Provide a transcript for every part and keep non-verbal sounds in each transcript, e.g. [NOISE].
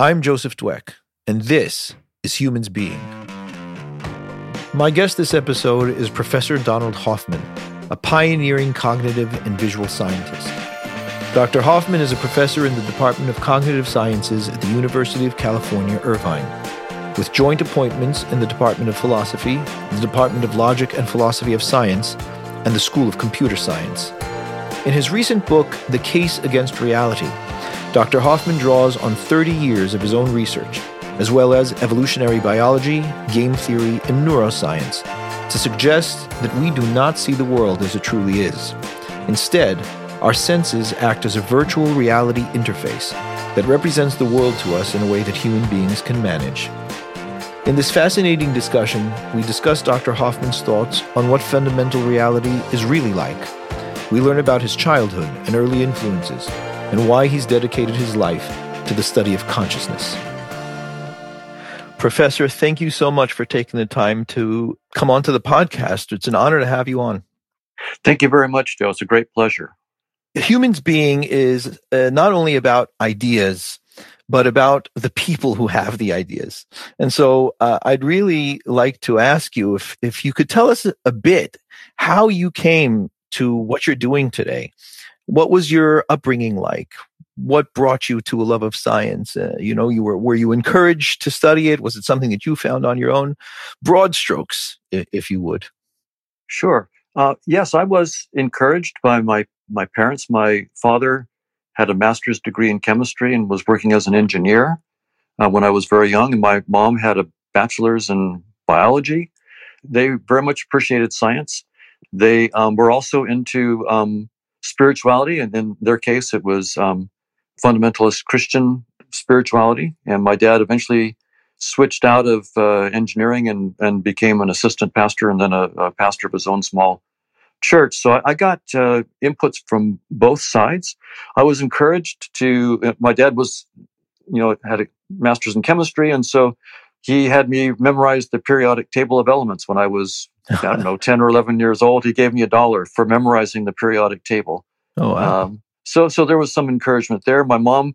I'm Joseph Dweck, and this is Humans Being. My guest this episode is Professor Donald Hoffman, a pioneering cognitive and visual scientist. Dr. Hoffman is a professor in the Department of Cognitive Sciences at the University of California, Irvine, with joint appointments in the Department of Philosophy, the Department of Logic and Philosophy of Science, and the School of Computer Science. In his recent book, The Case Against Reality, Dr. Hoffman draws on 30 years of his own research as well as evolutionary biology, game theory, and neuroscience, to suggest that we do not see the world as it truly is. Instead, our senses act as a virtual reality interface that represents the world to us in a way that human beings can manage. In this fascinating discussion, we discuss Dr. Hoffman's thoughts on what fundamental reality is really like. We learn about his childhood and early influences, and why he's dedicated his life to the study of consciousness. Professor, thank you so much for taking the time to come onto the podcast. It's an honor to have you on. Thank you very much, Joe. It's a great pleasure. Humans being is uh, not only about ideas, but about the people who have the ideas. And so uh, I'd really like to ask you if, if you could tell us a bit how you came to what you're doing today. What was your upbringing like? what brought you to a love of science? Uh, you know, you were were you encouraged to study it? Was it something that you found on your own? Broad strokes, if, you would. Sure. Uh, yes, I was encouraged by my my parents. My father had a master's degree in chemistry and was working as an engineer uh, when I was very young, and my mom had a bachelor's in biology. They very much appreciated science. They um, were also into um, spirituality, and in their case, it was um, fundamentalist Christian spirituality. And my dad eventually switched out of uh, engineering and, and became an assistant pastor and then a, a pastor of his own small church. So I, I got uh, inputs from both sides. I was encouraged to, uh, my dad was, you know, had a master's in chemistry. And so he had me memorize the periodic table of elements when I was, I don't know, 10 or 11 years old. He gave me a dollar for memorizing the periodic table. Oh, wow. Um, so, so there was some encouragement there. My mom,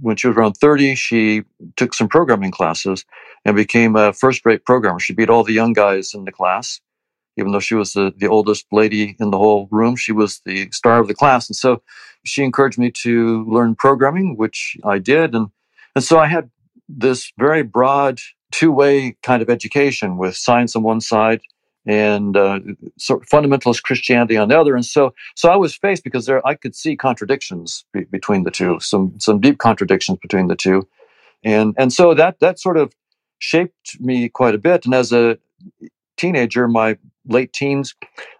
when she was around 30, she took some programming classes and became a first rate programmer. She beat all the young guys in the class. Even though she was the, the oldest lady in the whole room, she was the star of the class. And so she encouraged me to learn programming, which I did. And, and so I had this very broad two way kind of education with science on one side and uh, sort of fundamentalist Christianity on the other. And so, so I was faced because there I could see contradictions be, between the two, some some deep contradictions between the two, and and so that that sort of shaped me quite a bit. And as a teenager, my late teens,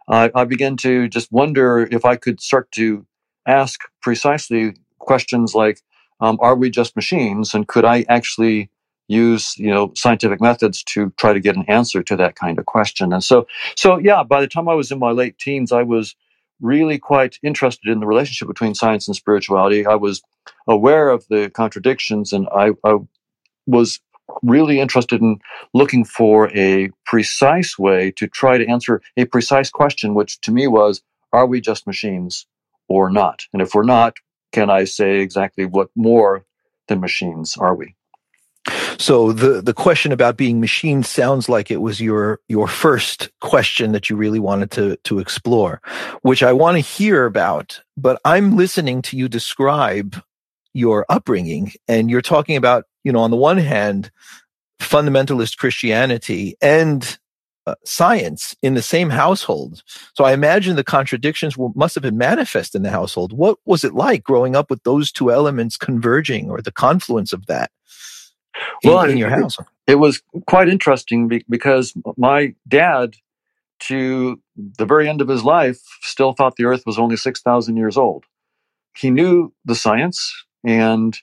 I began to just wonder if I could start to ask precisely questions like, um, "Are we just machines?" and could I actually use you know scientific methods to try to get an answer to that kind of question. And so so yeah by the time i was in my late teens i was really quite interested in the relationship between science and spirituality. I was aware of the contradictions and i, I was really interested in looking for a precise way to try to answer a precise question which to me was are we just machines or not? And if we're not can i say exactly what more than machines are we so the the question about being machine sounds like it was your your first question that you really wanted to to explore, which I want to hear about. But I'm listening to you describe your upbringing, and you're talking about you know on the one hand fundamentalist Christianity and uh, science in the same household. So I imagine the contradictions must have been manifest in the household. What was it like growing up with those two elements converging or the confluence of that? Well, in, in your house. It, it was quite interesting because my dad, to the very end of his life, still thought the Earth was only six thousand years old. He knew the science and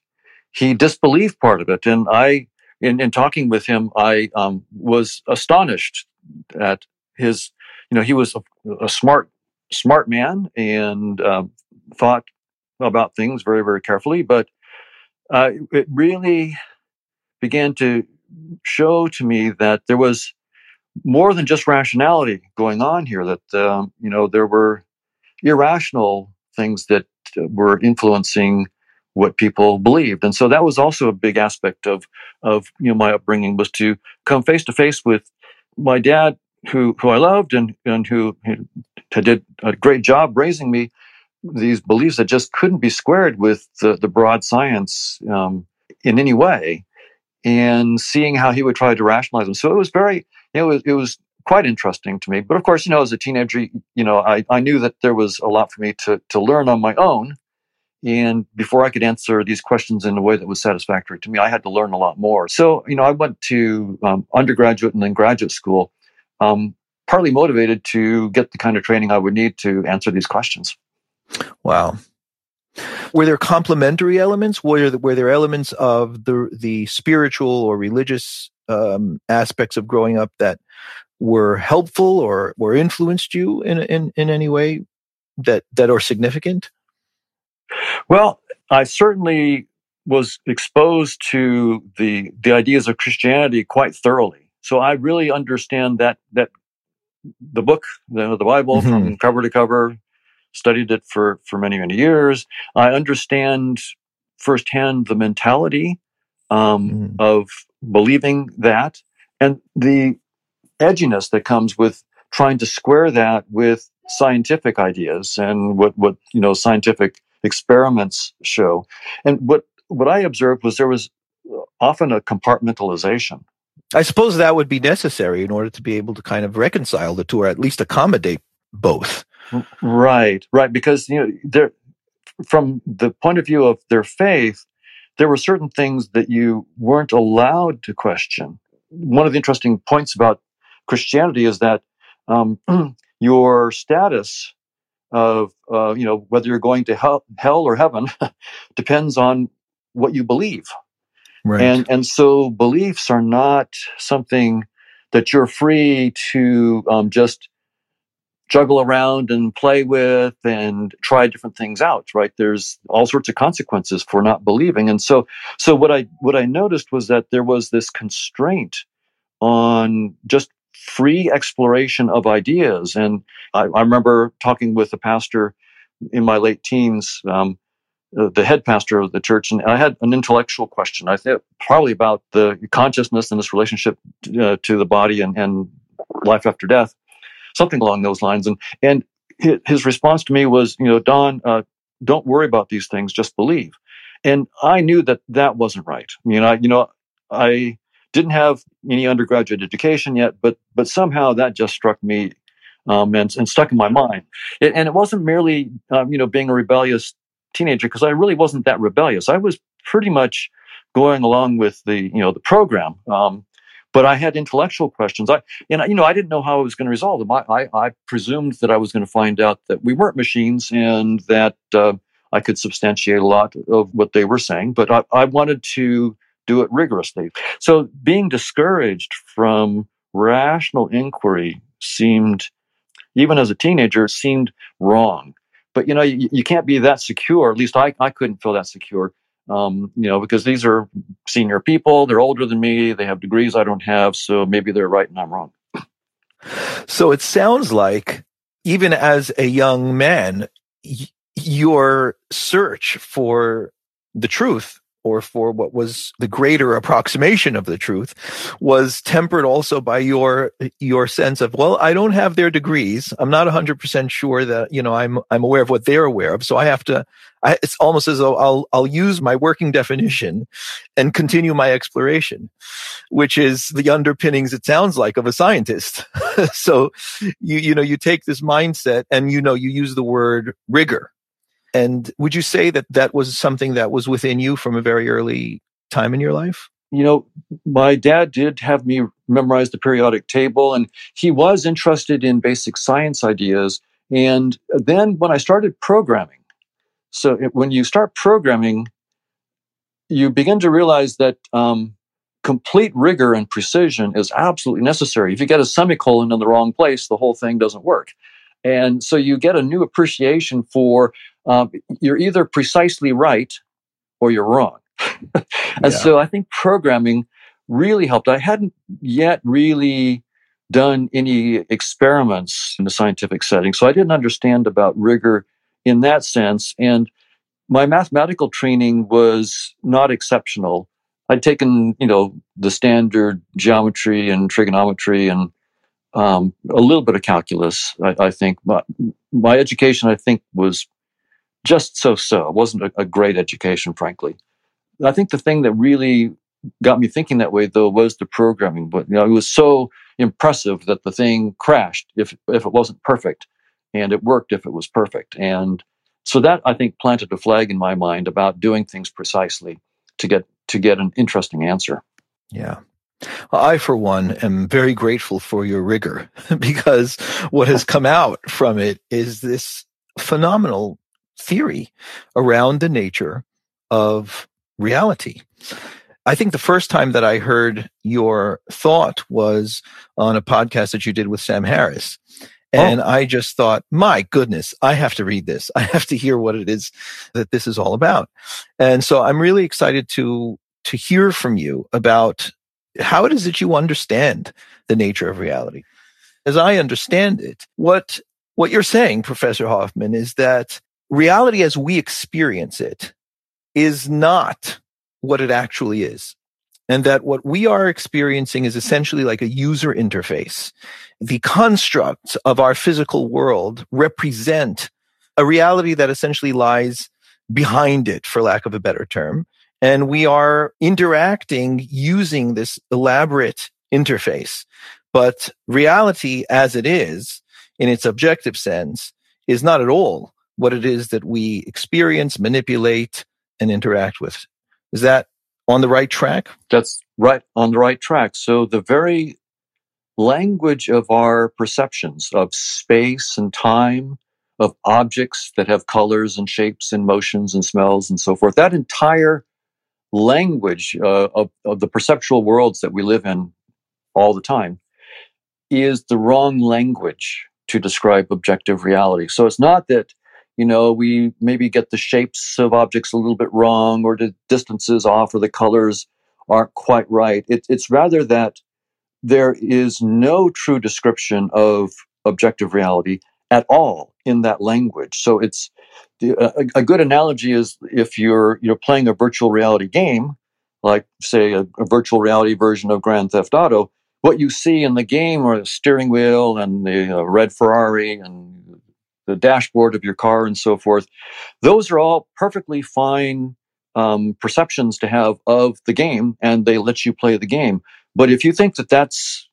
he disbelieved part of it. And I, in, in talking with him, I um, was astonished at his. You know, he was a, a smart, smart man and um, thought about things very, very carefully. But uh, it really began to show to me that there was more than just rationality going on here. That um, you know there were irrational things that were influencing what people believed. And so that was also a big aspect of, of, you know, my upbringing was to come face to face with my dad, who, who I loved and, and who, who did a great job raising me, these beliefs that just couldn't be squared with the, the broad science um, in any way and seeing how he would try to rationalize them. So it was very, it was, it was quite interesting to me. But of course, you know, as a teenager, you know, I, I knew that there was a lot for me to, to learn on my own. And before I could answer these questions in a way that was satisfactory to me, I had to learn a lot more. So, you know, I went to um, undergraduate and then graduate school, um, partly motivated to get the kind of training I would need to answer these questions. Wow. Were there complementary elements? Were there, were there elements of the the spiritual or religious um, aspects of growing up that were helpful or or influenced you in in in any way that that are significant? Well, I certainly was exposed to the the ideas of Christianity quite thoroughly. So I really understand that that the book, the, the Bible, mm-hmm. from cover to cover, studied it for for many many years. I understand firsthand the mentality um, mm. of believing that, and the edginess that comes with trying to square that with scientific ideas and what what you know scientific experiments show. And what what I observed was there was often a compartmentalization. I suppose that would be necessary in order to be able to kind of reconcile the two, or at least accommodate both. Right, right. Because you know, there, from the point of view of their faith, there were certain things that you weren't allowed to question. One of the interesting points about Christianity is that um, [CLEARS THROAT] your status of uh, you know whether you're going to hell, hell or heaven [LAUGHS] depends on what you believe right. and and so beliefs are not something that you're free to um, just juggle around and play with and try different things out right there's all sorts of consequences for not believing and so so what i what i noticed was that there was this constraint on just free exploration of ideas. And I, I remember talking with a pastor in my late teens, um, uh, the head pastor of the church, and I had an intellectual question. I think probably about the consciousness and this relationship uh, to the body and, and life after death, something along those lines. And and his response to me was, you know, Don, uh, don't worry about these things, just believe. And I knew that that wasn't right. I mean, I, you know, I didn't have any undergraduate education yet, but but somehow that just struck me um, and, and stuck in my mind. It, and it wasn't merely um, you know being a rebellious teenager because I really wasn't that rebellious. I was pretty much going along with the you know the program. Um, but I had intellectual questions. I and you know I didn't know how I was going to resolve them. I, I, I presumed that I was going to find out that we weren't machines and that uh, I could substantiate a lot of what they were saying. But I, I wanted to do it rigorously. So being discouraged from rational inquiry seemed, even as a teenager, seemed wrong. But you know, you, you can't be that secure. At least I, I couldn't feel that secure. Um, you know, because these are senior people, they're older than me, they have degrees I don't have, so maybe they're right and I'm wrong. So it sounds like, even as a young man, y- your search for the truth or for what was the greater approximation of the truth was tempered also by your your sense of well i don't have their degrees. I'm not 100% sure that you know i'm i'm aware of what they're aware of. So i have to I, it's almost as though i'll i'll use my working definition and continue my exploration which is the underpinnings it sounds like of a scientist. [LAUGHS] So you you know you take this mindset and you know you use the word rigor and would you say that that was something that was within you from a very early time in your life? You know, my dad did have me memorize the periodic table, and he was interested in basic science ideas. And then when I started programming, so when you start programming, you begin to realize that um, complete rigor and precision is absolutely necessary. If you get a semicolon in the wrong place, the whole thing doesn't work. And so you get a new appreciation for um, you're either precisely right or you're wrong. [LAUGHS] and yeah. so I think programming really helped. I hadn't yet really done any experiments in a scientific setting, so I didn't understand about rigor in that sense. And my mathematical training was not exceptional. I'd taken, you know, the standard geometry and trigonometry and um, a little bit of calculus. I, I think my, my, education, I think, was just so-so. It wasn't a, a great education, frankly. I think the thing that really got me thinking that way, though, was the programming. But you know, it was so impressive that the thing crashed if if it wasn't perfect, and it worked if it was perfect. And so that I think planted a flag in my mind about doing things precisely to get to get an interesting answer. Yeah. I, for one, am very grateful for your rigor [LAUGHS] because what has come out from it is this phenomenal theory around the nature of reality. I think the first time that I heard your thought was on a podcast that you did with Sam Harris. Oh. And oh. I just thought, my goodness, I have to read this. I have to hear what it is that this is all about. And so I'm really excited to, to hear from you about how it is that you understand the nature of reality. As I understand it, what, what you're saying, Professor Hoffman, is that reality as we experience it is not what it actually is. And that what we are experiencing is essentially like a user interface. The constructs of our physical world represent a reality that essentially lies behind it, for lack of a better term. And we are interacting using this elaborate interface. But reality as it is, in its objective sense, is not at all what it is that we experience, manipulate, and interact with. Is that on the right track? That's right on the right track. So the very language of our perceptions of space and time, of objects that have colors and shapes and motions and smells and so forth, that entire language uh, of, of the perceptual worlds that we live in all the time is the wrong language to describe objective reality. So it's not that you know, we maybe get the shapes of objects a little bit wrong or the distances off or the colors aren't quite right. It, it's rather that there is no true description of objective reality at all in that language. So it's a, a good analogy is if you're you're playing a virtual reality game, like say a, a virtual reality version of Grand Theft Auto, what you see in the game are the steering wheel and the uh, red Ferrari and the dashboard of your car and so forth. Those are all perfectly fine um, perceptions to have of the game, and they let you play the game. But if you think that that's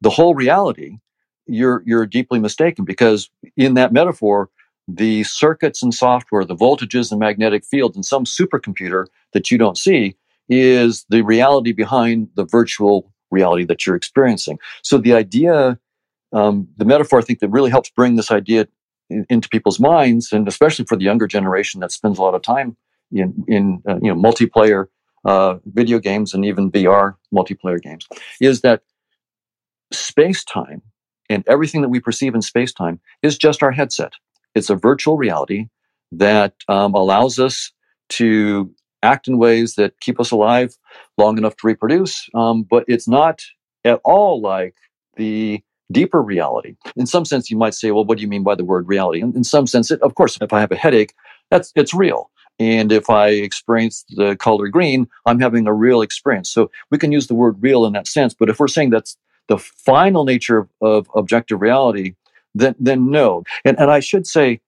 the whole reality, you're you're deeply mistaken because in that metaphor, the circuits and software, the voltages and magnetic fields in some supercomputer that you don't see is the reality behind the virtual reality that you're experiencing. So the idea, um, the metaphor, I think that really helps bring this idea into people's minds, and especially for the younger generation that spends a lot of time in in uh, you know multiplayer uh, video games and even VR multiplayer games, is that space time and everything that we perceive in space time is just our headset. It's a virtual reality that um, allows us to act in ways that keep us alive long enough to reproduce, um, but it's not at all like the deeper reality. In some sense, you might say, well, what do you mean by the word reality? In, in some sense, it, of course, if I have a headache, that's it's real. And if I experience the color green, I'm having a real experience. So we can use the word real in that sense. But if we're saying that's the final nature of, of objective reality, then then no. And and I should say,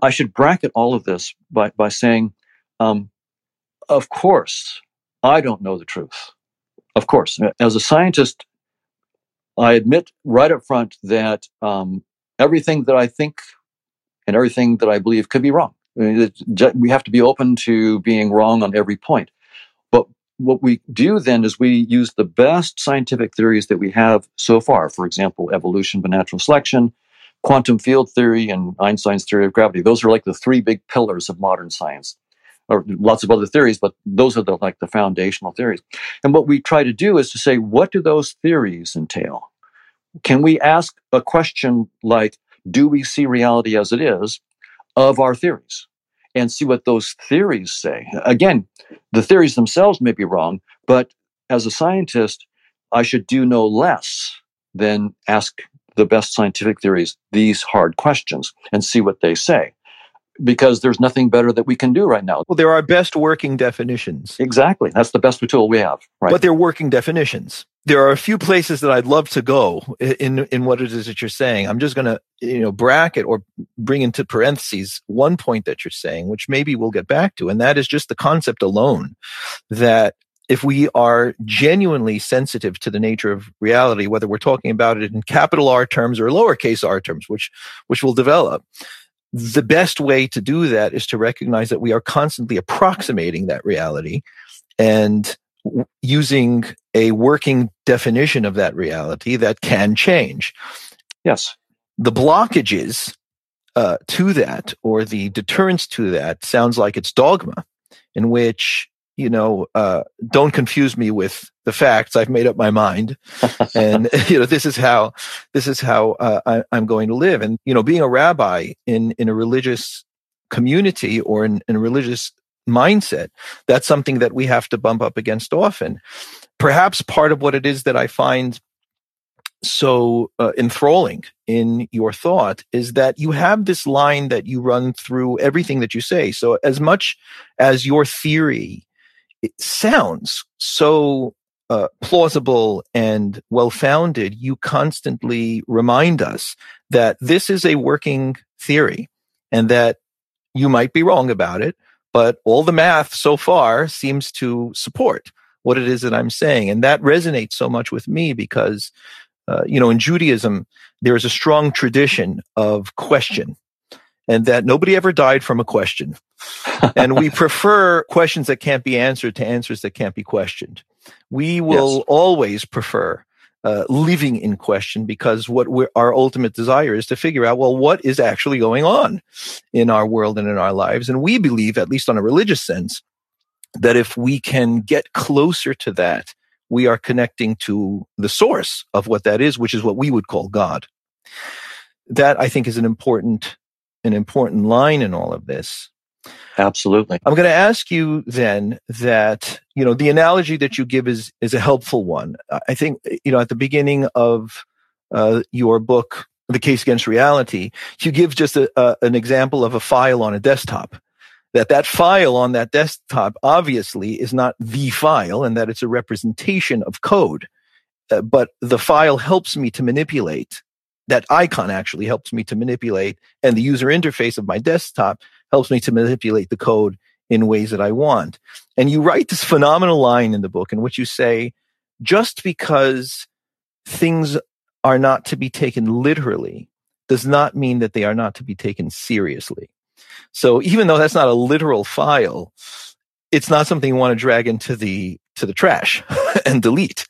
I should bracket all of this by by saying, um, of course, I don't know the truth. Of course, as a scientist, I admit right up front that um, everything that I think and everything that I believe could be wrong. I mean, we have to be open to being wrong on every point. But what we do then is we use the best scientific theories that we have so far. For example, evolution by natural selection, quantum field theory, and Einstein's theory of gravity. Those are like the three big pillars of modern science. Or lots of other theories, but those are the like the foundational theories. And what we try to do is to say, what do those theories entail? Can we ask a question like, do we see reality as it is of our theories? And see what those theories say. Again, the theories themselves may be wrong, but as a scientist, I should do no less than ask the best scientific theories these hard questions and see what they say. Because there's nothing better that we can do right now. Well, there are best working definitions. Exactly. That's the best tool we have. Right. But they're working definitions. There are a few places that I'd love to go in in what it is that you're saying. I'm just going to you know bracket or bring into parentheses one point that you're saying, which maybe we'll get back to, and that is just the concept alone that if we are genuinely sensitive to the nature of reality, whether we're talking about it in capital R terms or lowercase r terms, which, which will develop, the best way to do that is to recognize that we are constantly approximating that reality and using a working definition of that reality that can change. Yes. The blockages uh, to that or the deterrence to that sounds like it's dogma, in which you know, uh, don't confuse me with the facts. I've made up my mind, and [LAUGHS] you know, this is how this is how uh, I, am going to live. And you know, being a rabbi in in a religious community or in, in a religious mindset, that's something that we have to bump up against often. Perhaps part of what it is that I find so uh, enthralling in your thought is that you have this line that you run through everything that you say. So as much as your theory it sounds so uh, plausible and well founded, you constantly remind us that this is a working theory and that you might be wrong about it, but all the math so far seems to support what it is that I'm saying. And that resonates so much with me because, uh, you know, in Judaism, there is a strong tradition of question and that nobody ever died from a question. [LAUGHS] and we prefer questions that can't be answered to answers that can't be questioned. We will yes. always prefer uh, living in question because what our ultimate desire is to figure out, well, what is actually going on in our world and in our lives? And we believe, at least on a religious sense, that if we can get closer to that, we are connecting to the source of what that is, which is what we would call God. That I think is an important an important line in all of this. Absolutely. I'm going to ask you then that, you know, the analogy that you give is, is a helpful one. I think, you know, at the beginning of uh, your book, The Case Against Reality, you give just a, a, an example of a file on a desktop. That that file on that desktop obviously is not the file and that it's a representation of code. Uh, but the file helps me to manipulate that icon actually helps me to manipulate and the user interface of my desktop helps me to manipulate the code in ways that I want. And you write this phenomenal line in the book in which you say, just because things are not to be taken literally does not mean that they are not to be taken seriously. So even though that's not a literal file, it's not something you want to drag into the to the trash [LAUGHS] and delete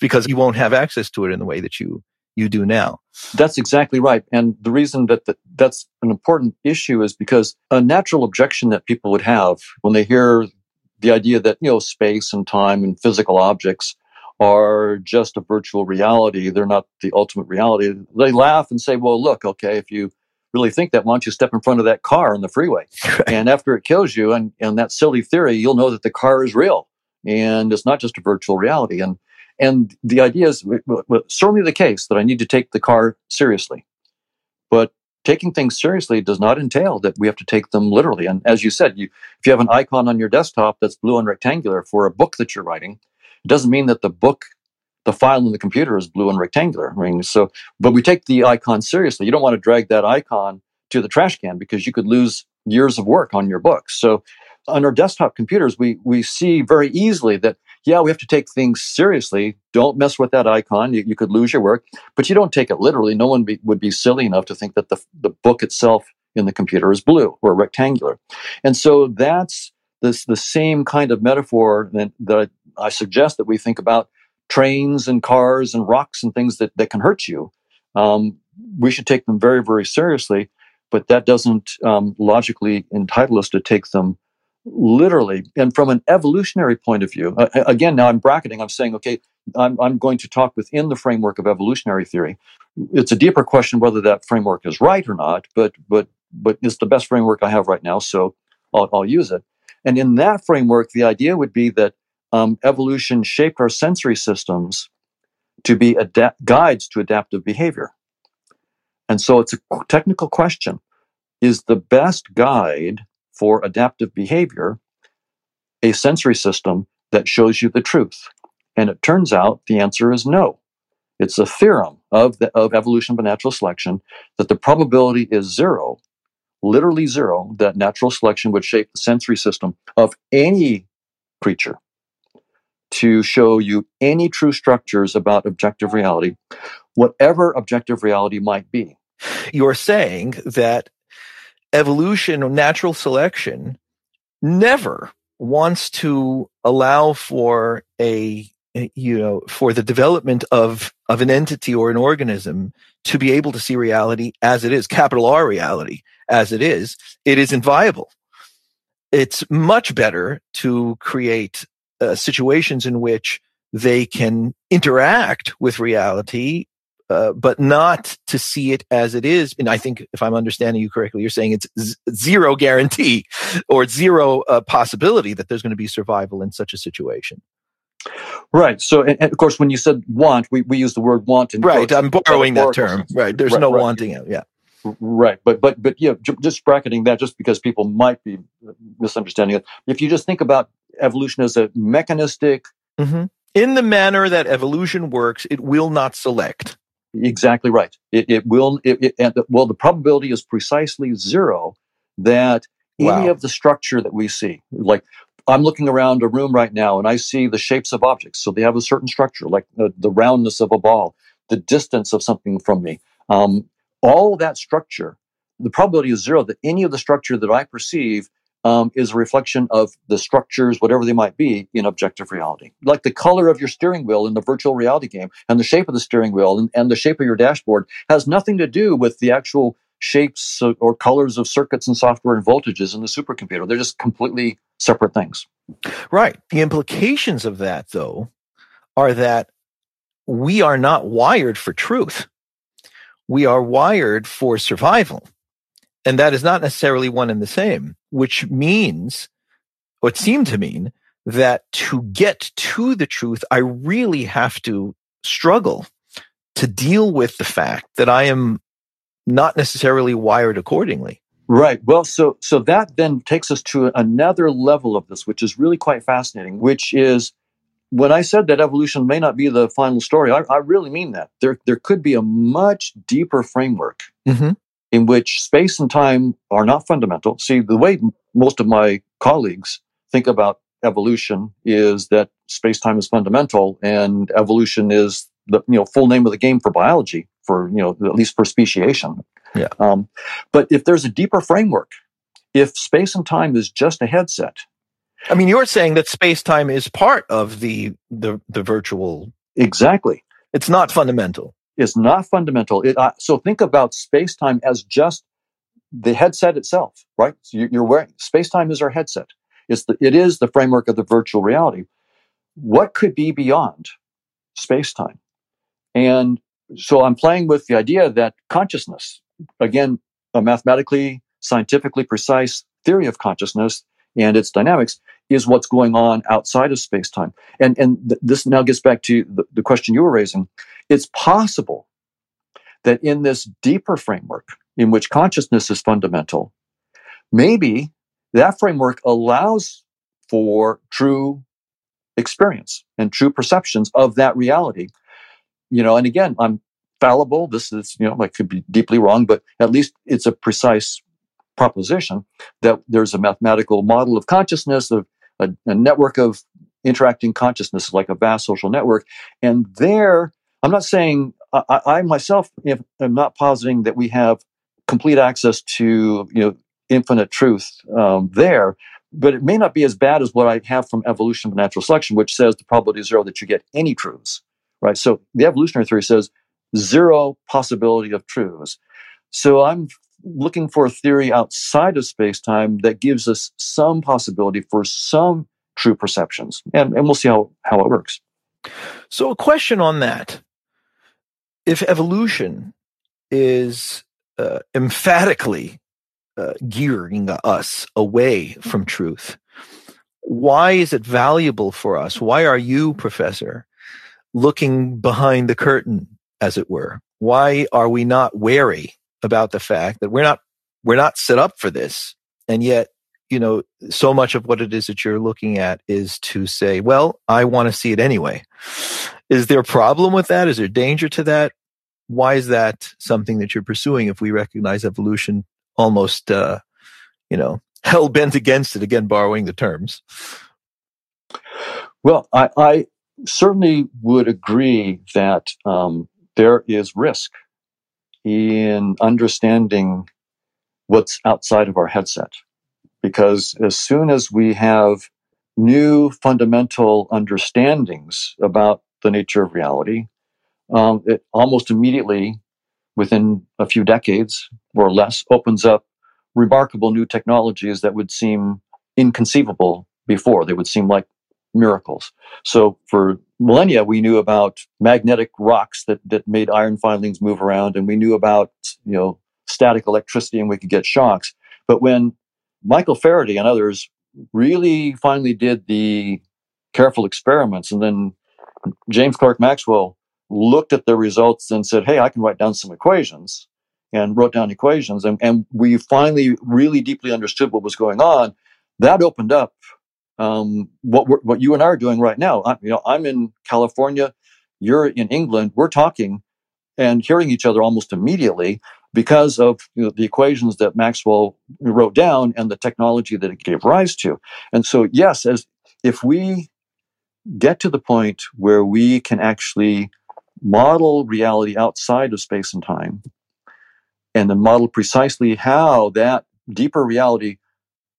because you won't have access to it in the way that you you do now. That's exactly right. And the reason that, that that's an important issue is because a natural objection that people would have when they hear the idea that, you know, space and time and physical objects are just a virtual reality, they're not the ultimate reality. They laugh and say, well, look, okay, if you really think that, why don't you step in front of that car on the freeway? [LAUGHS] and after it kills you and, and that silly theory, you'll know that the car is real and it's not just a virtual reality. And and the idea is certainly the case that I need to take the car seriously. But taking things seriously does not entail that we have to take them literally. And as you said, you, if you have an icon on your desktop that's blue and rectangular for a book that you're writing, it doesn't mean that the book, the file in the computer is blue and rectangular. I mean, so, but we take the icon seriously. You don't want to drag that icon to the trash can because you could lose years of work on your book. So on our desktop computers, we, we see very easily that yeah, we have to take things seriously. Don't mess with that icon. You, you could lose your work, but you don't take it literally. No one be, would be silly enough to think that the, the book itself in the computer is blue or rectangular. And so that's this, the same kind of metaphor that, that I, suggest that we think about trains and cars and rocks and things that, that can hurt you. Um, we should take them very, very seriously, but that doesn't um, logically entitle us to take them literally and from an evolutionary point of view uh, again now i'm bracketing i'm saying okay I'm, I'm going to talk within the framework of evolutionary theory. It's a deeper question whether that framework is right or not but but but it's the best framework i have right now so i'll, I'll use it. And in that framework the idea would be that um, evolution shaped our sensory systems to be adapt- guides to adaptive behavior. And so it's a technical question. Is the best guide for adaptive behavior a sensory system that shows you the truth? And it turns out the answer is no. It's a theorem of, the, of evolution by natural selection that the probability is zero, literally zero, that natural selection would shape the sensory system of any creature to show you any true structures about objective reality, whatever objective reality might be. You're saying that evolution or natural selection never wants to allow for a you know for the development of of an entity or an organism to be able to see reality as it is capital r reality as it is it isn't viable. It's much better to create uh, situations in which they can interact with reality uh, but not to see it as it is. And I think, if I'm understanding you correctly, you're saying it's z- zero guarantee or zero uh, possibility that there's going to be survival in such a situation. Right. So, and, and, of course, when you said want, we, we use the word want. In right. I'm borrowing that term. Right. There's right, no right. wanting it. Yeah. Right. But, but, but, yeah, just bracketing that just because people might be misunderstanding it. If you just think about evolution as a mechanistic. Mm-hmm. In the manner that evolution works, it will not select. Exactly right. It, it will. It, it, well, the probability is precisely zero that wow. any of the structure that we see, like I'm looking around a room right now and I see the shapes of objects. So they have a certain structure, like the, the roundness of a ball, the distance of something from me. Um, all that structure, the probability is zero that any of the structure that I perceive um, is a reflection of the structures, whatever they might be, in objective reality. Like the color of your steering wheel in the virtual reality game and the shape of the steering wheel and, and the shape of your dashboard has nothing to do with the actual shapes or colors of circuits and software and voltages in the supercomputer. They're just completely separate things. Right. The implications of that, though, are that we are not wired for truth. We are wired for survival. And that is not necessarily one and the same, which means, what seemed to mean, that to get to the truth, I really have to struggle to deal with the fact that I am not necessarily wired accordingly. Right. Well, so so that then takes us to another level of this, which is really quite fascinating, which is when I said that evolution may not be the final story, I, I really mean that. There there could be a much deeper framework mm-hmm in which space and time are not fundamental. See, the way most of my colleagues think about evolution is that space time is fundamental and evolution is the you know full name of the game for biology for you know at least for speciation. Yeah. Um, but if there's a deeper framework if space and time is just a headset i mean you're saying that space time is part of the the, the virtual exactly. It's not fundamental is not fundamental. It, uh, so think about space time as just the headset itself, right? So you're wearing space time is our headset. It's the, it is the framework of the virtual reality. What could be beyond space time? And so I'm playing with the idea that consciousness, again, a mathematically, scientifically precise theory of consciousness and its dynamics is what's going on outside of space time. And, and th- this now gets back to the, the question you were raising. It's possible that in this deeper framework in which consciousness is fundamental, maybe that framework allows for true experience and true perceptions of that reality. You know, and again, I'm fallible. This is, you know, I could be deeply wrong, but at least it's a precise proposition that there's a mathematical model of consciousness, of a, a network of interacting consciousness, like a vast social network. And there, I'm not saying I, I myself am not positing that we have complete access to you know infinite truth um, there, but it may not be as bad as what I have from evolution of natural selection, which says the probability is zero that you get any truths, right? So the evolutionary theory says zero possibility of truths. So I'm looking for a theory outside of space time that gives us some possibility for some true perceptions, and, and we'll see how, how it works. So, a question on that if evolution is uh, emphatically uh, gearing us away from truth, why is it valuable for us? Why are you, Professor, looking behind the curtain, as it were? Why are we not wary about the fact that we're not we're not set up for this. And yet, you know, so much of what it is that you're looking at is to say, well, I want to see it anyway. Is there a problem with that? Is there danger to that? Why is that something that you're pursuing if we recognize evolution almost, uh, you know, hell bent against it? Again, borrowing the terms. Well, I, I certainly would agree that um, there is risk in understanding what's outside of our headset. Because as soon as we have new fundamental understandings about the nature of reality, um, it almost immediately, within a few decades or less, opens up remarkable new technologies that would seem inconceivable before. They would seem like miracles. So for millennia, we knew about magnetic rocks that, that made iron filings move around, and we knew about, you know, static electricity and we could get shocks. But when Michael Faraday and others really finally did the careful experiments, and then James Clerk Maxwell looked at the results and said, Hey, I can write down some equations, and wrote down equations, and, and we finally really deeply understood what was going on. That opened up um, what what you and I are doing right now. I, you know, I'm in California, you're in England. We're talking and hearing each other almost immediately because of you know, the equations that Maxwell wrote down and the technology that it gave rise to. And so, yes, as if we get to the point where we can actually model reality outside of space and time, and then model precisely how that deeper reality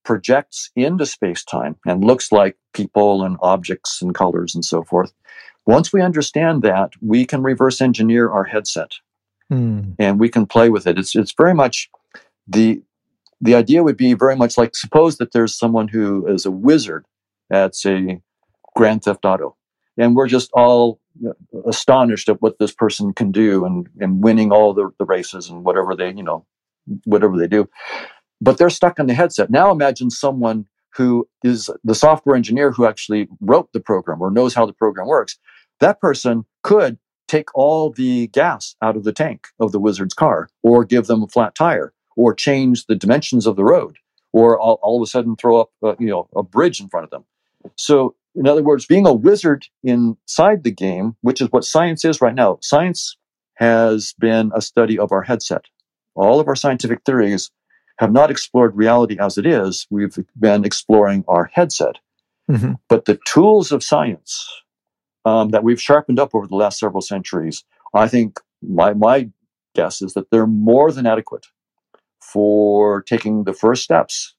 projects into space time and looks like people and objects and colors and so forth. Once we understand that, we can reverse engineer our headset hmm. and we can play with it. It's, it's very much the, the idea would be very much like suppose that there's someone who is a wizard at, say, Grand Theft Auto. And we're just all astonished at what this person can do and, and winning all the, the races and whatever they, you know, whatever they do but they're stuck on the headset. Now imagine someone who is the software engineer who actually wrote the program or knows how the program works. That person could take all the gas out of the tank of the wizard's car or give them a flat tire or change the dimensions of the road or all, all of a sudden throw up uh, you know a bridge in front of them. So in other words, being a wizard inside the game, which is what science is right now. Science has been a study of our headset. All of our scientific theories have not explored reality as it is. We've been exploring our headset. Mm-hmm. But the tools of science um, that we've sharpened up over the last several centuries, I think my, my guess is that they're more than adequate for taking the first steps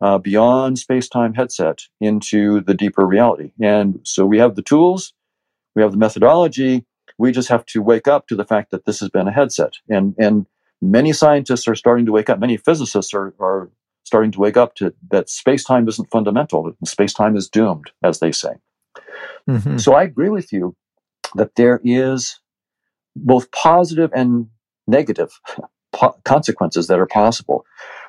uh, beyond space time headset into the deeper reality. And so we have the tools, we have the methodology. We just have to wake up to the fact that this has been a headset. And, and many scientists are starting to wake up, many physicists are, are starting to wake up to that space time isn't fundamental. Space time is doomed, as they say. Mm-hmm. So I agree with you that there is both positive and negative [LAUGHS] po- consequences that are possible.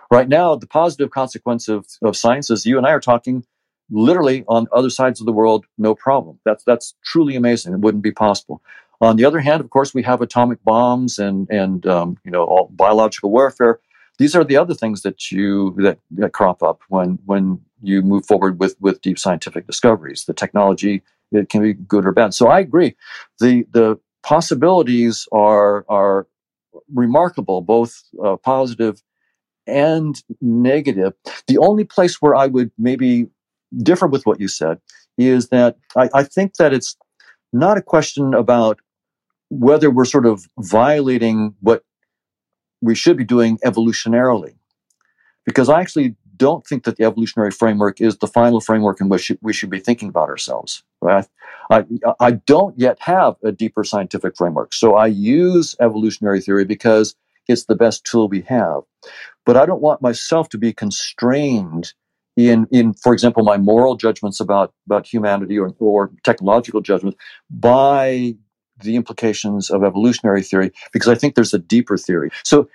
Right now, the positive consequence of, of science is you and I are talking literally on other sides of the world, no problem. That's that's truly amazing. It wouldn't be possible. On the other hand, of course, we have atomic bombs and and um, you know all biological warfare. These are the other things that you that, that crop up when when you move forward with with deep scientific discoveries. The technology it can be good or bad. So I agree. The the possibilities are are remarkable, both uh, positive and negative. The only place where I would maybe differ with what you said is that I, I think that it's not a question about whether we're sort of violating what we should be doing evolutionarily. Because I actually don't think that the evolutionary framework is the final framework in which we should be thinking about ourselves. Right? I, I don't yet have a deeper scientific framework. So I use evolutionary theory because it's the best tool we have. But I don't want myself to be constrained in, in for example, my moral judgments about, about humanity or, or technological judgments by the implications of evolutionary theory because I think there's a deeper theory. So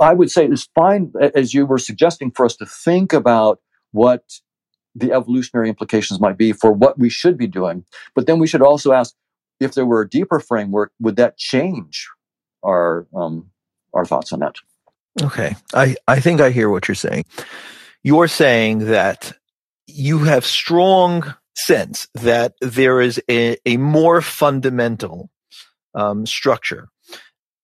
I would say it's fine, as you were suggesting, for us to think about what the evolutionary implications might be for what we should be doing. But then we should also ask if there were a deeper framework, would that change our um, our thoughts on that? Okay. I, I think I hear what you're saying. You're saying that you have strong sense that there is a, a more fundamental um, structure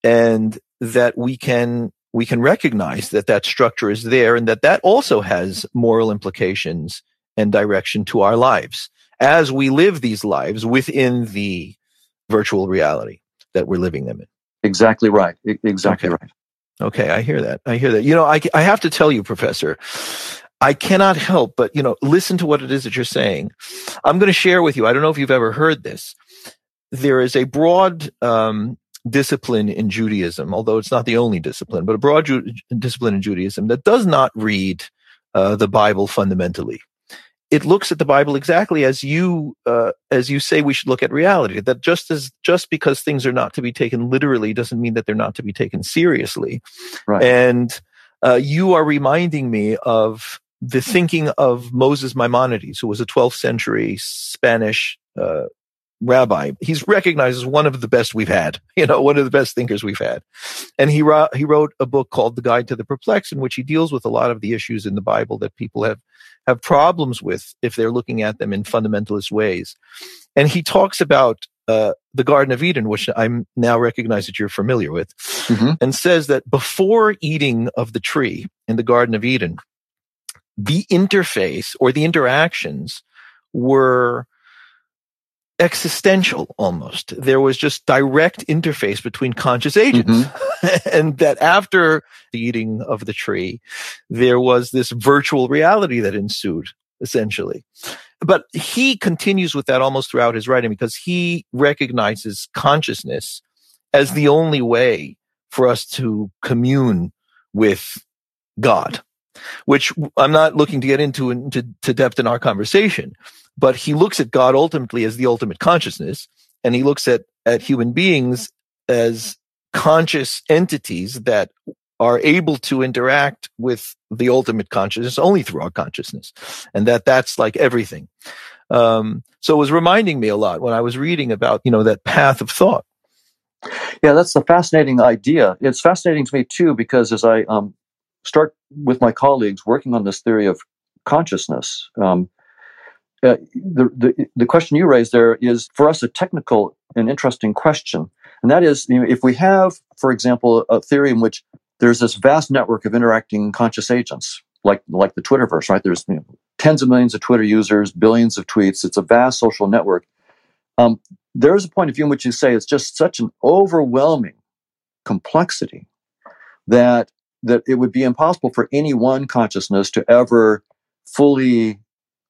and that we can we can recognize that that structure is there and that that also has moral implications and direction to our lives as we live these lives within the virtual reality that we're living them in. Exactly right. Exactly okay. right. Okay, I hear that. I hear that. You know, I, I have to tell you, Professor, I cannot help but, you know, listen to what it is that you're saying. I'm going to share with you. I don't know if you've ever heard this. There is a broad um, discipline in Judaism, although it's not the only discipline, but a broad Ju- discipline in Judaism that does not read uh, the Bible fundamentally. It looks at the Bible exactly as you uh, as you say we should look at reality. That just as just because things are not to be taken literally doesn't mean that they're not to be taken seriously. Right. And uh, you are reminding me of the thinking of Moses Maimonides, who was a 12th century Spanish uh, rabbi. He's recognized as one of the best we've had, [LAUGHS] you know, one of the best thinkers we've had. And he, ro- he wrote a book called The Guide to the Perplexed, in which he deals with a lot of the issues in the Bible that people have, have problems with if they're looking at them in fundamentalist ways. And he talks about uh, the Garden of Eden, which I'm now recognize that you're familiar with, mm-hmm. and says that before eating of the tree in the Garden of Eden, the interface or the interactions were existential almost. There was just direct interface between conscious agents. Mm-hmm. [LAUGHS] and that after the eating of the tree, there was this virtual reality that ensued, essentially. But he continues with that almost throughout his writing because he recognizes consciousness as the only way for us to commune with God, which I'm not looking to get into into to depth in our conversation but he looks at God ultimately as the ultimate consciousness, and he looks at at human beings as conscious entities that are able to interact with the ultimate consciousness only through our consciousness, and that that's like everything. Um, so it was reminding me a lot when I was reading about you know that path of thought. Yeah, that's a fascinating idea. It's fascinating to me too because as I um, start with my colleagues working on this theory of consciousness, um, uh, the, the, the question you raised there is for us a technical and interesting question. And that is, you know, if we have, for example, a theory in which there's this vast network of interacting conscious agents, like like the Twitterverse, right? There's you know, tens of millions of Twitter users, billions of tweets. It's a vast social network. Um, there is a point of view in which you say it's just such an overwhelming complexity that that it would be impossible for any one consciousness to ever fully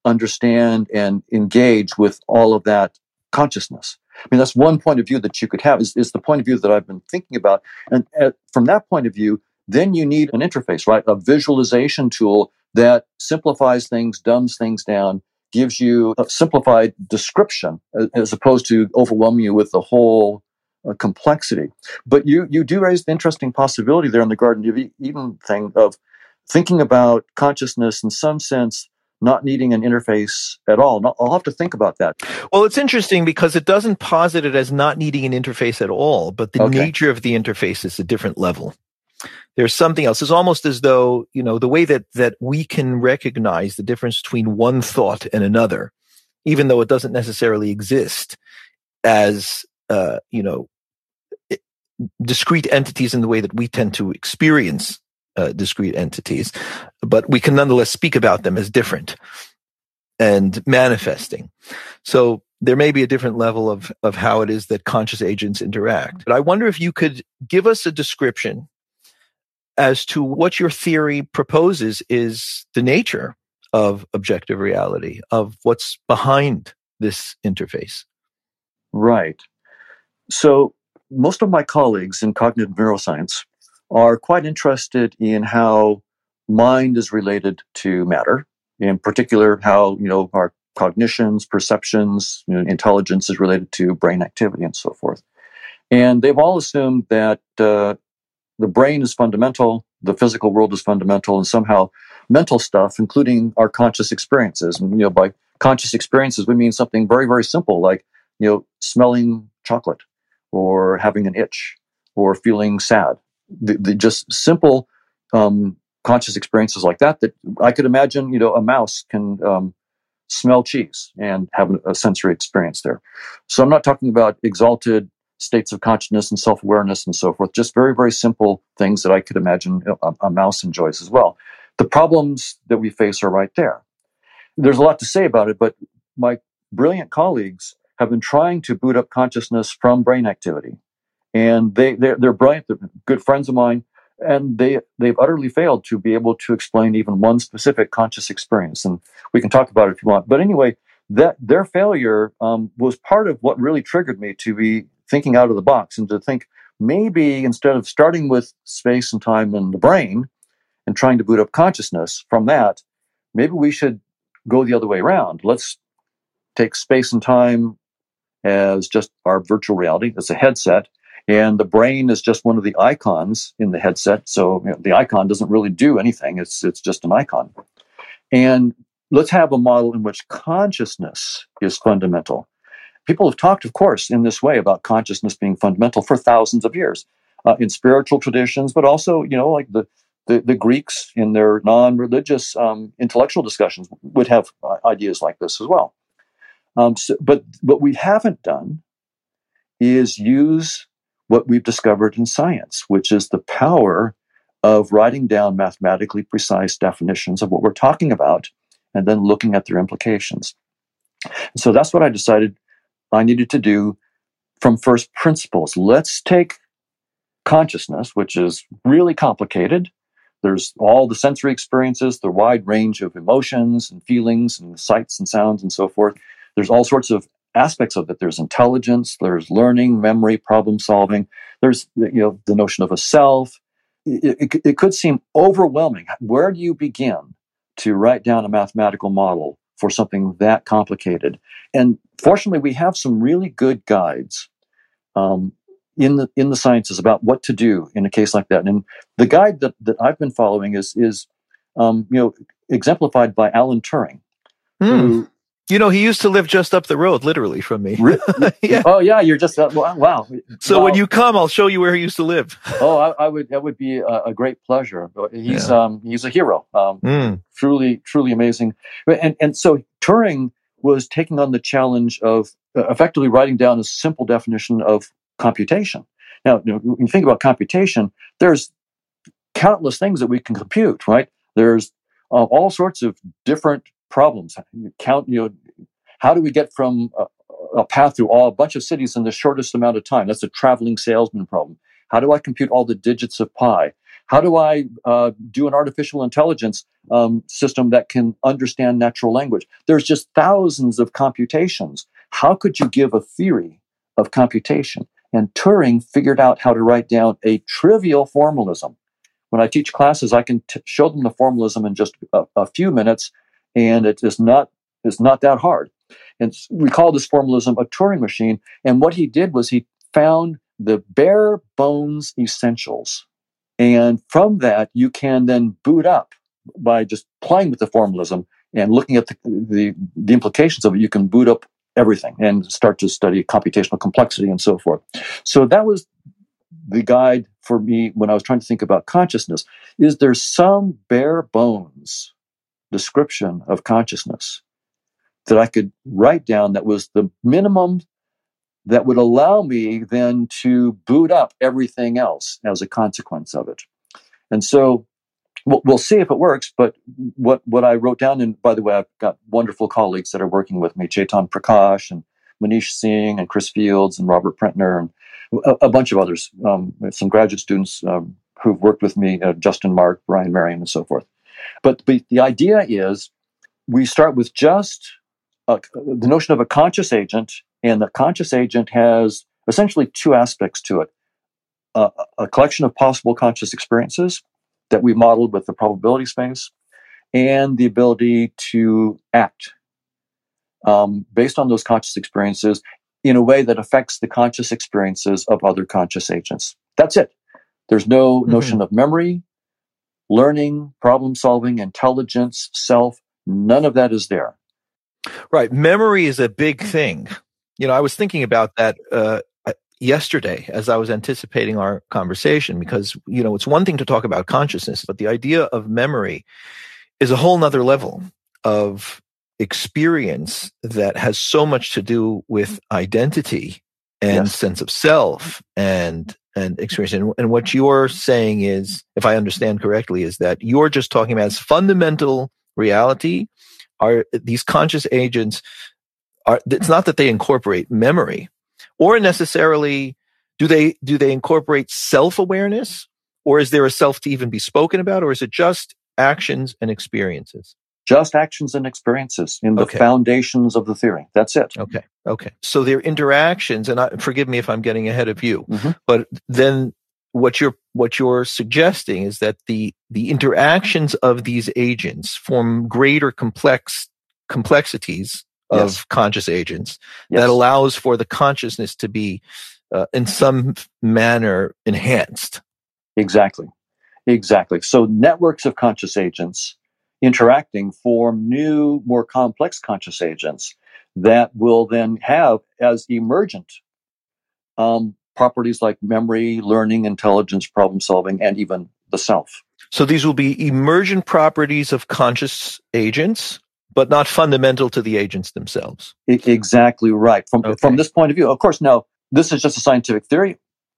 understand and engage with all of that consciousness. I mean, that's one point of view that you could have, is, is the point of view that I've been thinking about. And at, from that point of view, then you need an interface, right? A visualization tool that simplifies things, dumbs things down, gives you a simplified description as, as opposed to overwhelming you with the whole uh, complexity. But you, you do raise the interesting possibility there in the Garden of Eden thing of thinking about consciousness in some sense not needing an interface at all. I'll have to think about that. Well, it's interesting because it doesn't posit it as not needing an interface at all, but the okay. nature of the interface is a different level. There's something else. It's almost as though, you know, the way that, that we can recognize the difference between one thought and another, even though it doesn't necessarily exist as, uh, you know, discrete entities in the way that we tend to experience uh, discrete entities, but we can nonetheless speak about them as different and manifesting. So there may be a different level of, of how it is that conscious agents interact. But I wonder if you could give us a description as to what your theory proposes is the nature of objective reality, of what's behind this interface. Right. So most of my colleagues in cognitive neuroscience are quite interested in how mind is related to matter, in particular, how you know our cognitions, perceptions, you know, intelligence is related to brain activity and so forth. And they've all assumed that uh, the brain is fundamental, the physical world is fundamental, and somehow mental stuff, including our conscious experiences. And you know, by conscious experiences, we mean something very, very simple, like you know, smelling chocolate, or having an itch, or feeling sad the, the just simple um, conscious experiences like that. That I could imagine, you know, a mouse can um, smell cheese and have a sensory experience there. So I'm not talking about exalted states of consciousness and self awareness and so forth. Just very, very simple things that I could imagine a, a, mouse enjoys as well. The problems that we face are right there. There's a lot to say about it, but my brilliant colleagues have been trying to boot up consciousness from brain activity. And they, they're, they're brilliant, they're good friends of mine, and they, they've utterly failed to be able to explain even one specific conscious experience. And we can talk about it if you want. But anyway, that their failure um, was part of what really triggered me to be thinking out of the box and to think maybe instead of starting with space and time and the brain and trying to boot up consciousness from that, maybe we should go the other way around. Let's take space and time as just our virtual reality, as a headset, and the brain is just one of the icons in the headset. So you know, the icon doesn't really do anything; it's it's just an icon. And let's have a model in which consciousness is fundamental people have talked, of course, in this way about consciousness being fundamental for thousands of years uh, in spiritual traditions, but also, you know, like the the, the Greeks in their non-religious um, intellectual discussions would have uh, ideas like this as well. Um, so, but what we haven't done is use what we've discovered in science, which is the power of writing down mathematically precise definitions of what we're talking about and then looking at their implications. So that's what I decided I needed to do from first principles. Let's take consciousness, which is really complicated. There's all the sensory experiences, the wide range of emotions and feelings and sights and sounds and so forth. There's all sorts of aspects of it. There's intelligence, there's learning, memory, problem solving. There's you know the notion of a self. It, it, it could seem overwhelming. Where do you begin to write down a mathematical model for something that complicated? And fortunately, we have some really good guides um, in the in the sciences about what to do in a case like that. And the guide that, that I've been following is is um, you know exemplified by Alan Turing, mm. who you know, he used to live just up the road, literally from me. [LAUGHS] yeah. Oh, yeah. You're just uh, wow. So when you come, I'll show you where he used to live. [LAUGHS] oh, I, I, would. That would be a, a great pleasure. He's yeah. um, he's a hero. Um, mm. Truly, truly amazing. And and so Turing was taking on the challenge of uh, effectively writing down a simple definition of computation. Now, you know, when you think about computation, there's countless things that we can compute, right? There's uh, all sorts of different problems. Count, you know, how do we get from a, a path through all a bunch of cities in the shortest amount of time? That's a traveling salesman problem. How do I compute all the digits of pi? How do I uh, do an artificial intelligence um, system that can understand natural language? There's just thousands of computations. How could you give a theory of computation? And Turing figured out how to write down a trivial formalism. When I teach classes, I can t- show them the formalism in just a, a few minutes, and it is not it's not that hard. And we call this formalism a Turing machine. And what he did was he found the bare bones essentials and from that, you can then boot up by just playing with the formalism and looking at the, the, the, implications of it. You can boot up everything and start to study computational complexity and so forth. So that was the guide for me when I was trying to think about consciousness. Is there some bare bones description of consciousness that I could write down that was the minimum that would allow me then to boot up everything else as a consequence of it. And so we'll, see if it works. But what, what I wrote down, and by the way, I've got wonderful colleagues that are working with me Chetan Prakash and Manish Singh and Chris Fields and Robert Prentner and a, a bunch of others, um, some graduate students um, who've worked with me, uh, Justin Mark, Brian Marion, and so forth. But, but the idea is we start with just a, the notion of a conscious agent and the conscious agent has essentially two aspects to it uh, a collection of possible conscious experiences that we modeled with the probability space, and the ability to act um, based on those conscious experiences in a way that affects the conscious experiences of other conscious agents. That's it. There's no mm-hmm. notion of memory, learning, problem solving, intelligence, self. None of that is there. Right. Memory is a big thing. You know, I was thinking about that. Uh, yesterday as I was anticipating our conversation because, you know, it's one thing to talk about consciousness, but the idea of memory is a whole nother level of experience that has so much to do with identity and yes. sense of self and and experience. And, and what you're saying is, if I understand correctly, is that you're just talking about as fundamental reality are these conscious agents are it's not that they incorporate memory or necessarily do they do they incorporate self-awareness or is there a self to even be spoken about or is it just actions and experiences just actions and experiences in the okay. foundations of the theory that's it okay okay so their interactions and I, forgive me if i'm getting ahead of you mm-hmm. but then what you're what you're suggesting is that the the interactions of these agents form greater complex complexities of yes. conscious agents yes. that allows for the consciousness to be uh, in some manner enhanced exactly exactly so networks of conscious agents interacting form new more complex conscious agents that will then have as emergent um, properties like memory, learning, intelligence, problem solving, and even the self. So these will be emergent properties of conscious agents, but not fundamental to the agents themselves. exactly right. From okay. from this point of view, of course. Now, this is just a scientific theory.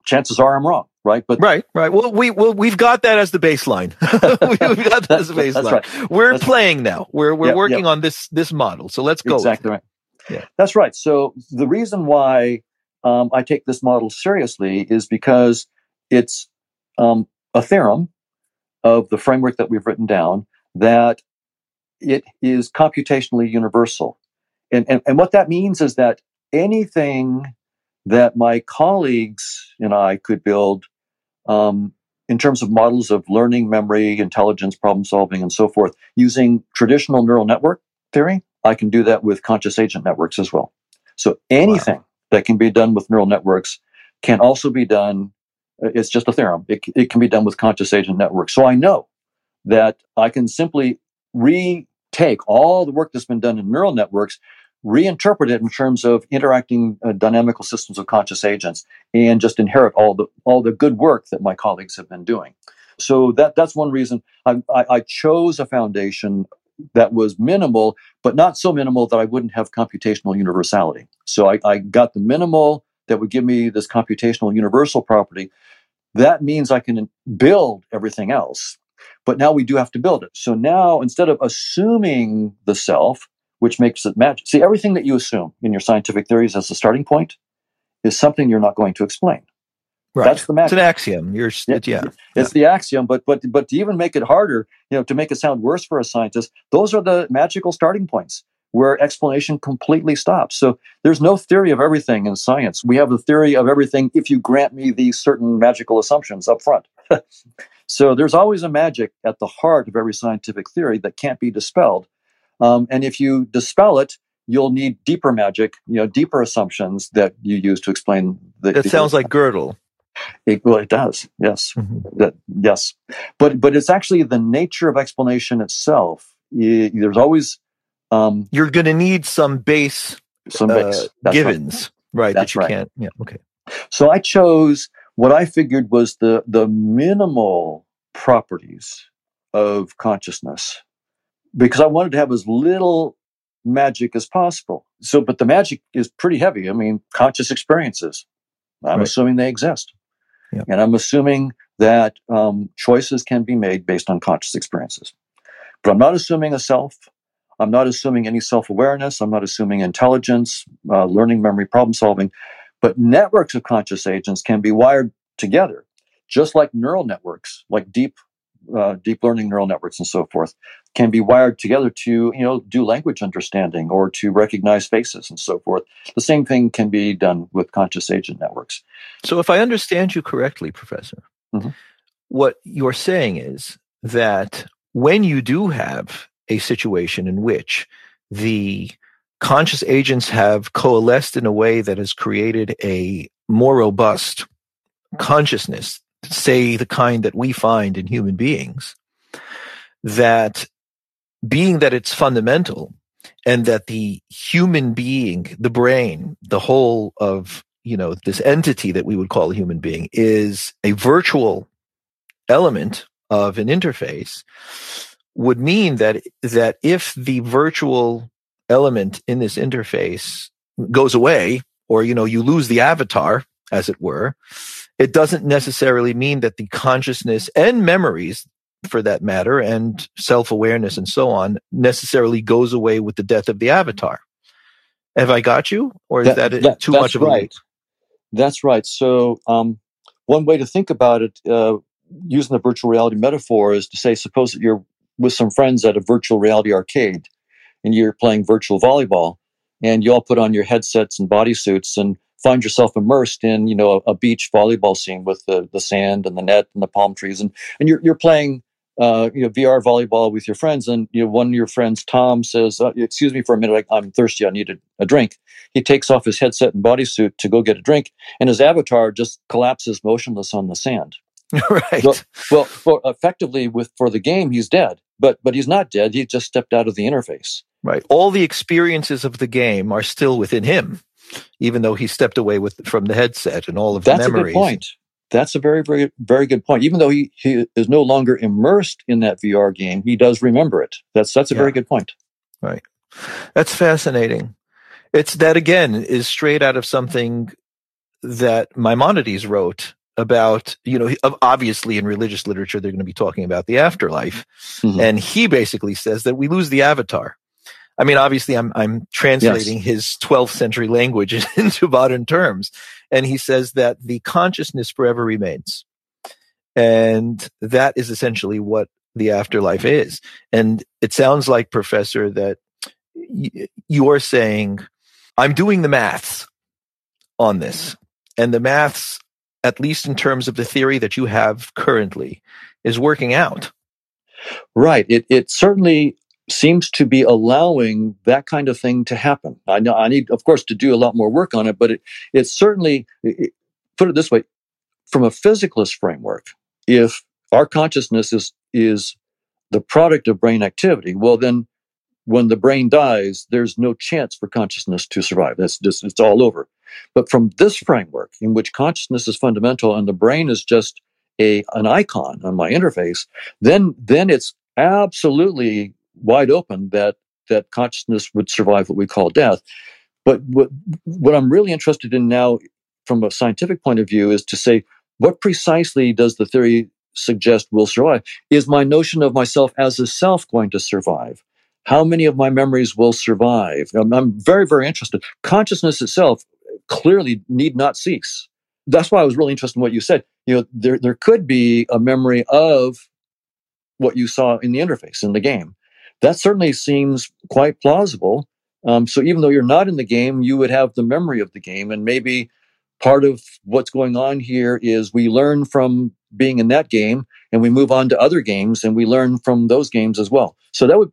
Chances are I'm wrong, right? But right, right. Well, we well we've got that as the baseline. [LAUGHS] we've got that [LAUGHS] as the baseline. Right. We're that's playing right. now. We're we're working on this this model. So let's go. Exactly right. Yeah, that's right. So the reason why um, I take this model seriously is because it's um, a theorem of the framework that we've written down that it is computationally universal. And, and, and what that means is that anything that my colleagues and I could build um, in terms of models of learning, memory, intelligence, problem solving, and so forth, using traditional neural network theory, I can do that with conscious agent networks as well. So anything wow that can be done with neural networks can also be done. It's just a theorem. It, it can be done with conscious agent networks. So I know that I can simply retake all the work that's been done in neural networks, reinterpret it in terms of interacting uh, dynamical systems of conscious agents, and just inherit all the all the good work that my colleagues have been doing. So that that's one reason I, I, I chose a foundation that was minimal, but not so minimal that I wouldn't have computational universality. So I, I got the minimal that would give me this computational universal property. That means I can build everything else. But now we do have to build it. So now instead of assuming the self, which makes it magic, see, everything that you assume in your scientific theories as a starting point is something you're not going to explain. Right. That's the magic. It's an axiom. You're yeah. yeah. It's the axiom, but but but to even make it harder, you know, to make it sound worse for a scientist, those are the magical starting points where explanation completely stops. So there's no theory of everything in science. We have the theory of everything if you grant me these certain magical assumptions up front. [LAUGHS] so there's always a magic at the heart of every scientific theory that can't be dispelled. Um, and if you dispel it, you'll need deeper magic, you know, deeper assumptions that you use to explain the. That sounds like Gödel. It, well, it does. Yes, mm-hmm. that, yes, but but it's actually the nature of explanation itself. It, there's always um, you're going to need some base, some base. Uh, givens, right? right that you right. can't. Yeah. Okay. So I chose what I figured was the the minimal properties of consciousness because I wanted to have as little magic as possible. So, but the magic is pretty heavy. I mean, conscious experiences. I'm right. assuming they exist. Yep. And I'm assuming that um, choices can be made based on conscious experiences. But I'm not assuming a self. I'm not assuming any self awareness. I'm not assuming intelligence, uh, learning, memory, problem solving. But networks of conscious agents can be wired together, just like neural networks, like deep uh, deep learning neural networks and so forth can be wired together to you know do language understanding or to recognize faces and so forth the same thing can be done with conscious agent networks so if i understand you correctly professor mm-hmm. what you're saying is that when you do have a situation in which the conscious agents have coalesced in a way that has created a more robust consciousness say the kind that we find in human beings, that being that it's fundamental and that the human being, the brain, the whole of you know, this entity that we would call a human being is a virtual element of an interface would mean that that if the virtual element in this interface goes away or you know you lose the avatar as it were it doesn't necessarily mean that the consciousness and memories for that matter and self-awareness and so on necessarily goes away with the death of the avatar. Have i got you or is that, that, that too much of right. a that's right. So um, one way to think about it uh, using the virtual reality metaphor is to say suppose that you're with some friends at a virtual reality arcade and you're playing virtual volleyball and you all put on your headsets and bodysuits and find yourself immersed in you know a, a, beach volleyball scene with the, the sand and the net and the palm trees and, and you're, you're playing uh, you know VR volleyball with your friends and you know one of your friends Tom says uh, excuse me for a minute I'm thirsty I need a, a drink he takes off his headset and bodysuit to go get a drink and his avatar just collapses motionless on the sand [LAUGHS] right well, well for, effectively with for the game he's dead but but he's not dead he just stepped out of the interface right all the experiences of the game are still within him even though he stepped away with from the headset and all of That's the memories. That's a good point. That's a very, very, very good point. Even though he, he is no longer immersed in that VR game, he does remember it. That's that's a yeah. very good point. Right. That's fascinating. It's that again is straight out of something that Maimonides wrote about, you know, obviously in religious literature, they're going to be talking about the afterlife. Mm-hmm. And he basically says that we lose the avatar. I mean, obviously, I'm I'm translating yes. his 12th century language [LAUGHS] into modern terms, and he says that the consciousness forever remains, and that is essentially what the afterlife is. And it sounds like, Professor, that y- you're saying, I'm doing the maths on this, and the maths, at least in terms of the theory that you have currently, is working out. Right. It it certainly seems to be allowing that kind of thing to happen. I know I need, of course, to do a lot more work on it, but it, it's certainly, it, put it this way, from a physicalist framework, if our consciousness is, is the product of brain activity, well, then when the brain dies, there's no chance for consciousness to survive. That's just, it's all over. But from this framework, in which consciousness is fundamental and the brain is just a, an icon on my interface, then, then it's absolutely wide open that that consciousness would survive what we call death. But what what I'm really interested in now, from a scientific point of view, is to say what precisely does the theory suggest will survive? Is my notion of myself as a self going to survive? How many of my memories will survive? I'm, I'm very very interested. Consciousness itself clearly need not cease. That's why I was really interested in what you said. You know, there there could be a memory of what you saw in the interface in the game that certainly seems quite plausible. Um, so even though you're not in the game, you would have the memory of the game, and maybe part of what's going on here is we learn from being in that game, and we move on to other games, and we learn from those games as well. So that would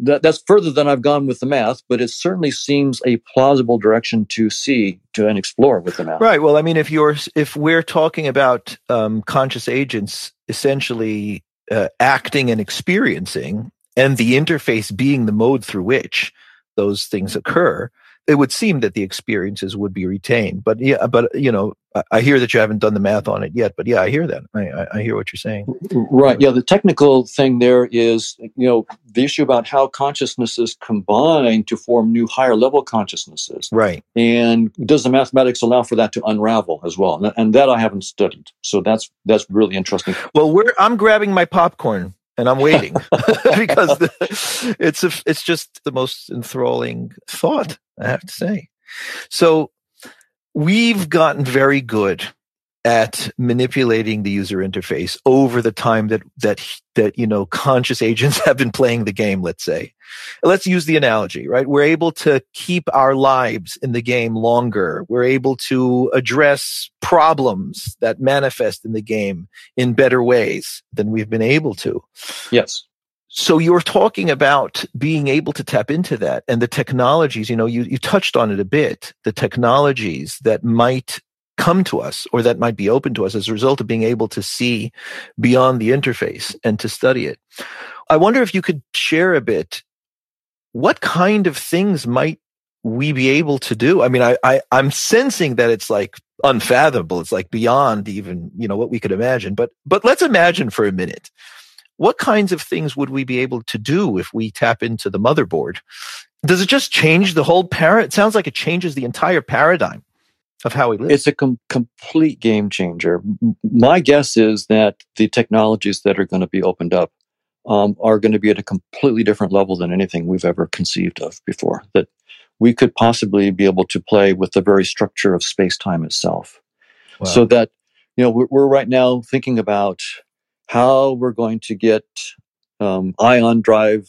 that, that's further than I've gone with the math, but it certainly seems a plausible direction to see to and explore with the math. Right. Well, I mean, if you're if we're talking about um, conscious agents essentially uh, acting and experiencing, and the interface being the mode through which those things occur, it would seem that the experiences would be retained. But yeah, but you know, I hear that you haven't done the math on it yet. But yeah, I hear that. I, I hear what you're saying. Right. Yeah. The technical thing there is, you know, the issue about how consciousnesses combine to form new higher level consciousnesses. Right. And does the mathematics allow for that to unravel as well? And that I haven't studied. So that's that's really interesting. Well, we're I'm grabbing my popcorn and I'm waiting [LAUGHS] because the, it's a, it's just the most enthralling thought I have to say. So we've gotten very good at manipulating the user interface over the time that that that you know conscious agents [LAUGHS] have been playing the game let's say. Let's use the analogy right? We're able to keep our lives in the game longer. We're able to address problems that manifest in the game in better ways than we've been able to. Yes. So you're talking about being able to tap into that and the technologies you know you, you touched on it a bit the technologies that might come to us or that might be open to us as a result of being able to see beyond the interface and to study it. I wonder if you could share a bit what kind of things might we be able to do? I mean, I, I I'm sensing that it's like unfathomable. It's like beyond even, you know, what we could imagine. But but let's imagine for a minute. What kinds of things would we be able to do if we tap into the motherboard? Does it just change the whole para? It sounds like it changes the entire paradigm of how we live. It's a com- complete game changer. My guess is that the technologies that are going to be opened up um, are going to be at a completely different level than anything we've ever conceived of before. That we could possibly be able to play with the very structure of space time itself. Wow. So that, you know, we're, we're, right now thinking about how we're going to get um, ion drive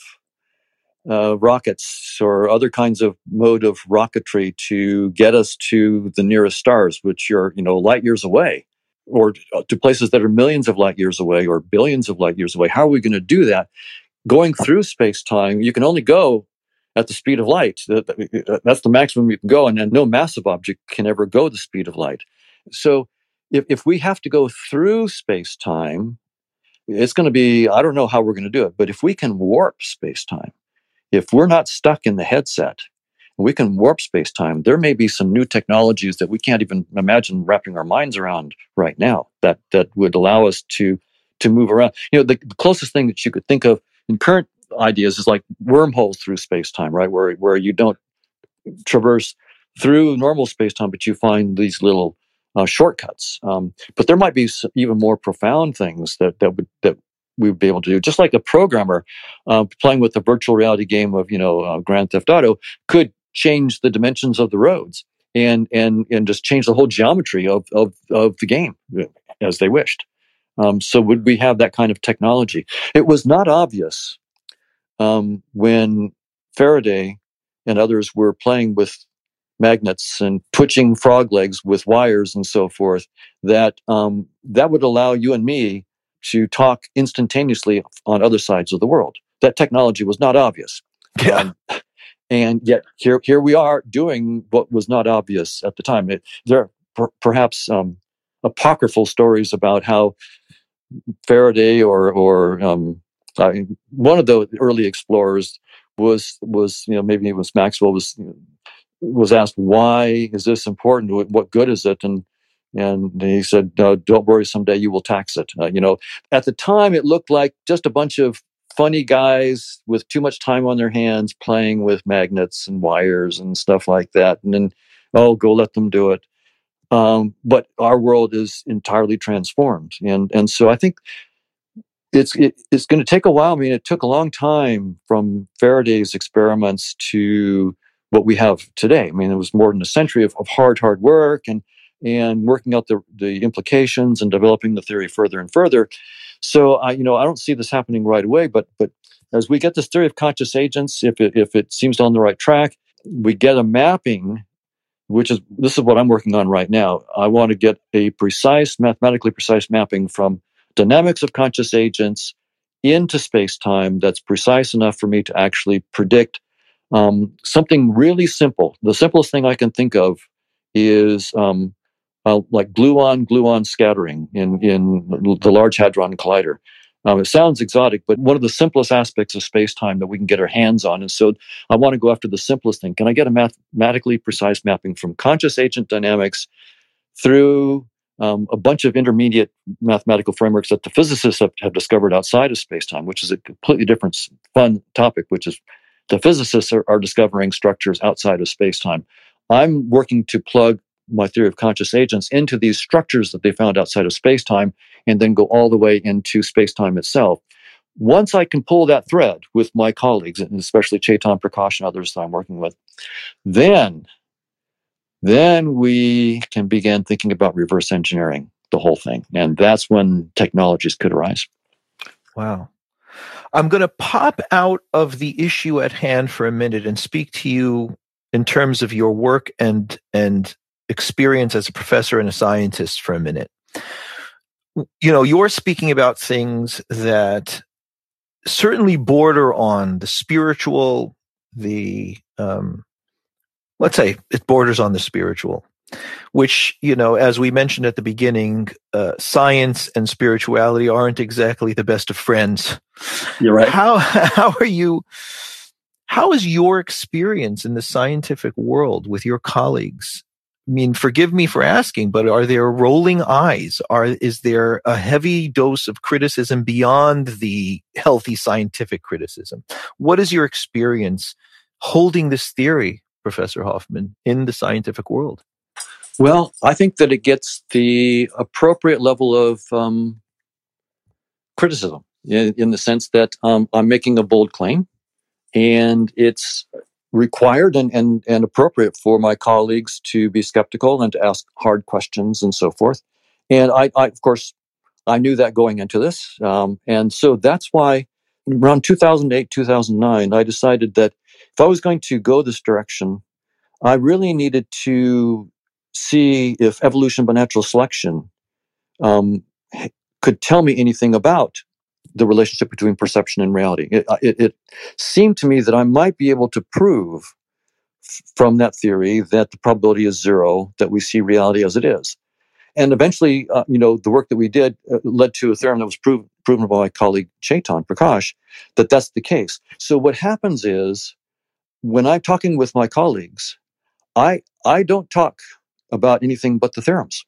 uh, rockets or other kinds of mode of rocketry to get us to the nearest stars, which are, you know, light years away or uh, to places that are millions of light years away or billions of light years away. How are we going to do that? Going through space time, you can only go at the speed of light. Uh, uh, that's the maximum you can go, and no massive object can ever go the speed of light. So, if, if we have to go through space time, it's going to be, I don't know how we're going to do it, but if we can warp space time, if we're not stuck in the headset, we can warp space time. There may be some new technologies that we can't even imagine wrapping our minds around right now that that would allow us to to move around. You know, the, the closest thing that you could think of in current ideas is like wormholes through space time, right? Where where you don't traverse through normal space time, but you find these little uh, shortcuts. Um, but there might be even more profound things that that would that we would be able to do. Just like a programmer uh, playing with a virtual reality game of you know uh, Grand Theft Auto could change the dimensions of the roads and and and just change the whole geometry of of of the game uh, as they wished. Um, so would we have that kind of technology? It was not obvious um, when Faraday and others were playing with magnets and twitching frog legs with wires and so forth that um, that would allow you and me to talk instantaneously on other sides of the world. That technology was not obvious. [LAUGHS] Yeah. Um, and yet here, here we are doing what was not obvious at the time. It, there are per, perhaps um, apocryphal stories about how Faraday or, or um, one of the early explorers was was you know maybe it was Maxwell was was asked why is this important? What good is it? And and he said, no, "Don't worry, someday you will tax it." Uh, you know, at the time it looked like just a bunch of funny guys with too much time on their hands playing with magnets and wires and stuff like that. And then, oh, go let them do it. Um, but our world is entirely transformed, and and so I think it's it, it's going to take a while. I mean, it took a long time from Faraday's experiments to what we have today. I mean, it was more than a century of, of hard, hard work and and working out the the implications and developing the theory further and further. So I, you know, I don't see this happening right away, but but as we get this theory of conscious agents, if it, if it seems on the right track, we get a mapping, which is this is what I'm working on right now. I want to get a precise, mathematically precise mapping from dynamics of conscious agents into space time that's precise enough for me to actually predict um, something really simple. The simplest thing I can think of is um, uh, like gluon gluon scattering in, in the Large Hadron Collider. Um, it sounds exotic, but one of the simplest aspects of space time that we can get our hands on. And so I want to go after the simplest thing. Can I get a mathematically precise mapping from conscious agent dynamics through um, a bunch of intermediate mathematical frameworks that the physicists have, have discovered outside of space time, which is a completely different fun topic, which is the physicists are, are discovering structures outside of space time. I'm working to plug my theory of conscious agents into these structures that they found outside of space time and then go all the way into space time itself. Once I can pull that thread with my colleagues, and especially Chetan Prakash and others that I'm working with, then, then we can begin thinking about reverse engineering the whole thing. And that's when technologies could arise. Wow. I'm going to pop out of the issue at hand for a minute and speak to you in terms of your work and and experience as a professor and a scientist for a minute. You know, you're speaking about things that certainly border on the spiritual, the, um, let's say it borders on the spiritual, which, you know, as we mentioned at the beginning, uh, science and spirituality aren't exactly the best of friends. You're right. How, [LAUGHS] how are you? How is your experience in the scientific world with your colleagues? I mean, forgive me for asking, but are there rolling eyes? Are, is there a heavy dose of criticism beyond the healthy scientific criticism? What is your experience holding this theory, Professor Hoffman, in the scientific world? Well, I think that it gets the appropriate level of um, criticism in, in, the sense that um, I'm making a bold claim and it's required and, and, and appropriate for my colleagues to be skeptical and to ask hard questions and so forth. And I, I of course, I knew that going into this. Um, and so that's why around 2008, 2009, I decided that if I was going to go this direction, I really needed to see if evolution by natural selection um, could tell me anything about the relationship between perception and reality. It, uh, it, it, seemed to me that I might be able to prove f- from that theory that the probability is zero, that we see reality as it is. And eventually, uh, you know, the work that we did uh, led to a theorem that was prov- proven by my colleague Chetan Prakash that that's the case. So what happens is when I'm talking with my colleagues, I I don't talk about anything but the theorems.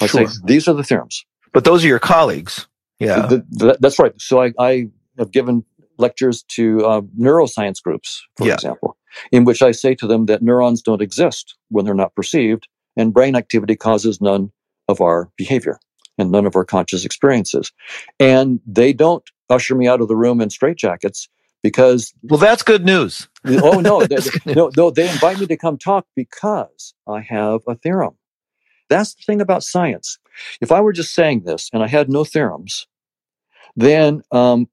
I sure. say these are the theorems. But those are your colleagues. Yeah, the, the, that's right. So I, I, have given lectures to uh, neuroscience groups, for yeah. example, in which I say to them that neurons don't exist when they're not perceived, and brain activity causes none of our behavior and none of our conscious experiences. And they don't usher me out of the room in straitjackets because well that's good news oh no [LAUGHS] they, no no they invite me to come talk because i have a theorem that's the thing about science if i were just saying this and i had no theorems then um,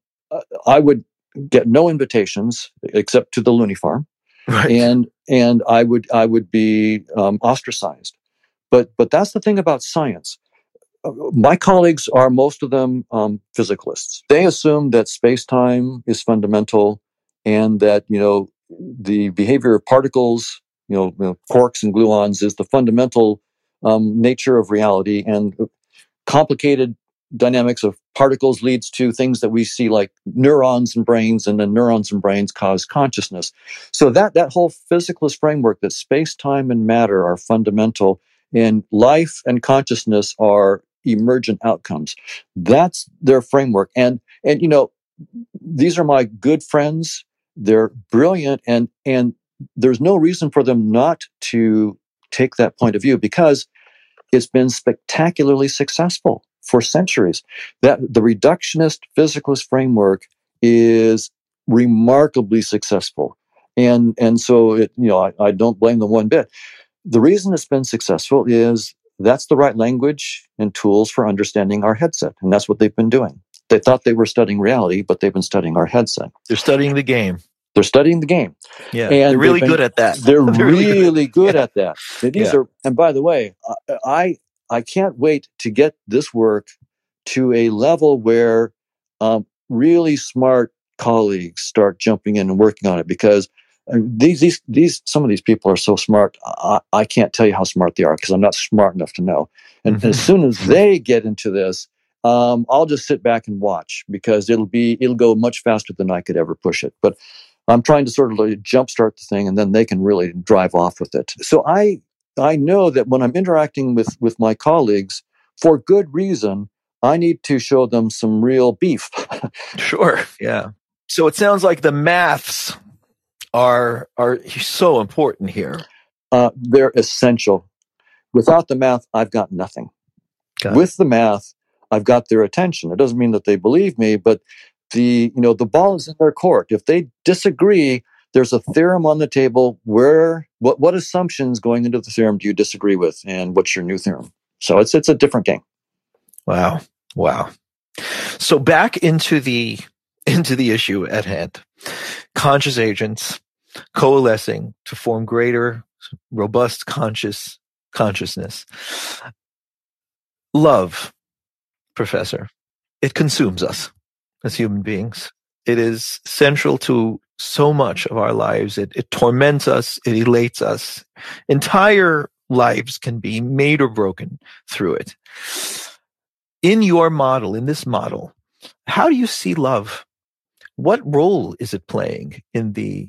i would get no invitations except to the loony farm right. and and i would i would be um, ostracized but but that's the thing about science my colleagues are most of them um, physicalists. They assume that space time is fundamental and that, you know, the behavior of particles, you know, you know quarks and gluons is the fundamental um, nature of reality and complicated dynamics of particles leads to things that we see like neurons and brains and then neurons and brains cause consciousness so that that whole physicalist framework that space time and matter are fundamental and life and consciousness are emergent outcomes. That's their framework. And, and, you know, these are my good friends. They're brilliant and, and there's no reason for them not to take that point of view because it's been spectacularly successful for centuries. That the reductionist physicalist framework is remarkably successful. And, and so it, you know, I, I don't blame them one bit. The reason it's been successful is that's the right language and tools for understanding our headset. And that's what they've been doing. They thought they were studying reality, but they've been studying our headset. They're studying the game. They're studying the game. Yeah. And they're really been, good at that. They're, [LAUGHS] they're really, really good, good at that. [LAUGHS] These yeah. are, and by the way, I, I can't wait to get this work to a level where um, really smart colleagues start jumping in and working on it because these these these some of these people are so smart. I, I can't tell you how smart they are because I'm not smart enough to know. And mm-hmm. as [LAUGHS] soon as they get into this, um, I'll just sit back and watch because it'll be it'll go much faster than I could ever push it. But I'm trying to sort of like jumpstart the thing, and then they can really drive off with it. So I I know that when I'm interacting with with my colleagues, for good reason, I need to show them some real beef. [LAUGHS] sure. Yeah. So it sounds like the maths are are so important here. Uh, they're essential. Without the math, I've got nothing. Got With the math, I've got their attention. It doesn't mean that they believe me, but the you know the ball is in their court. If they disagree, there's a theorem on the table. Where what what assumptions going into the theorem do you disagree with, and what's your new theorem? So it's it's a different game. Wow, wow. So back into the [LAUGHS] into the issue at hand. Conscious agents coalescing to form greater, robust conscious consciousness. Love, professor, it consumes us as human beings. It is central to so much of our lives. It, it torments us. It elates us. Entire lives can be made or broken through it. In your model, in this model, how do you see love? What role is it playing in the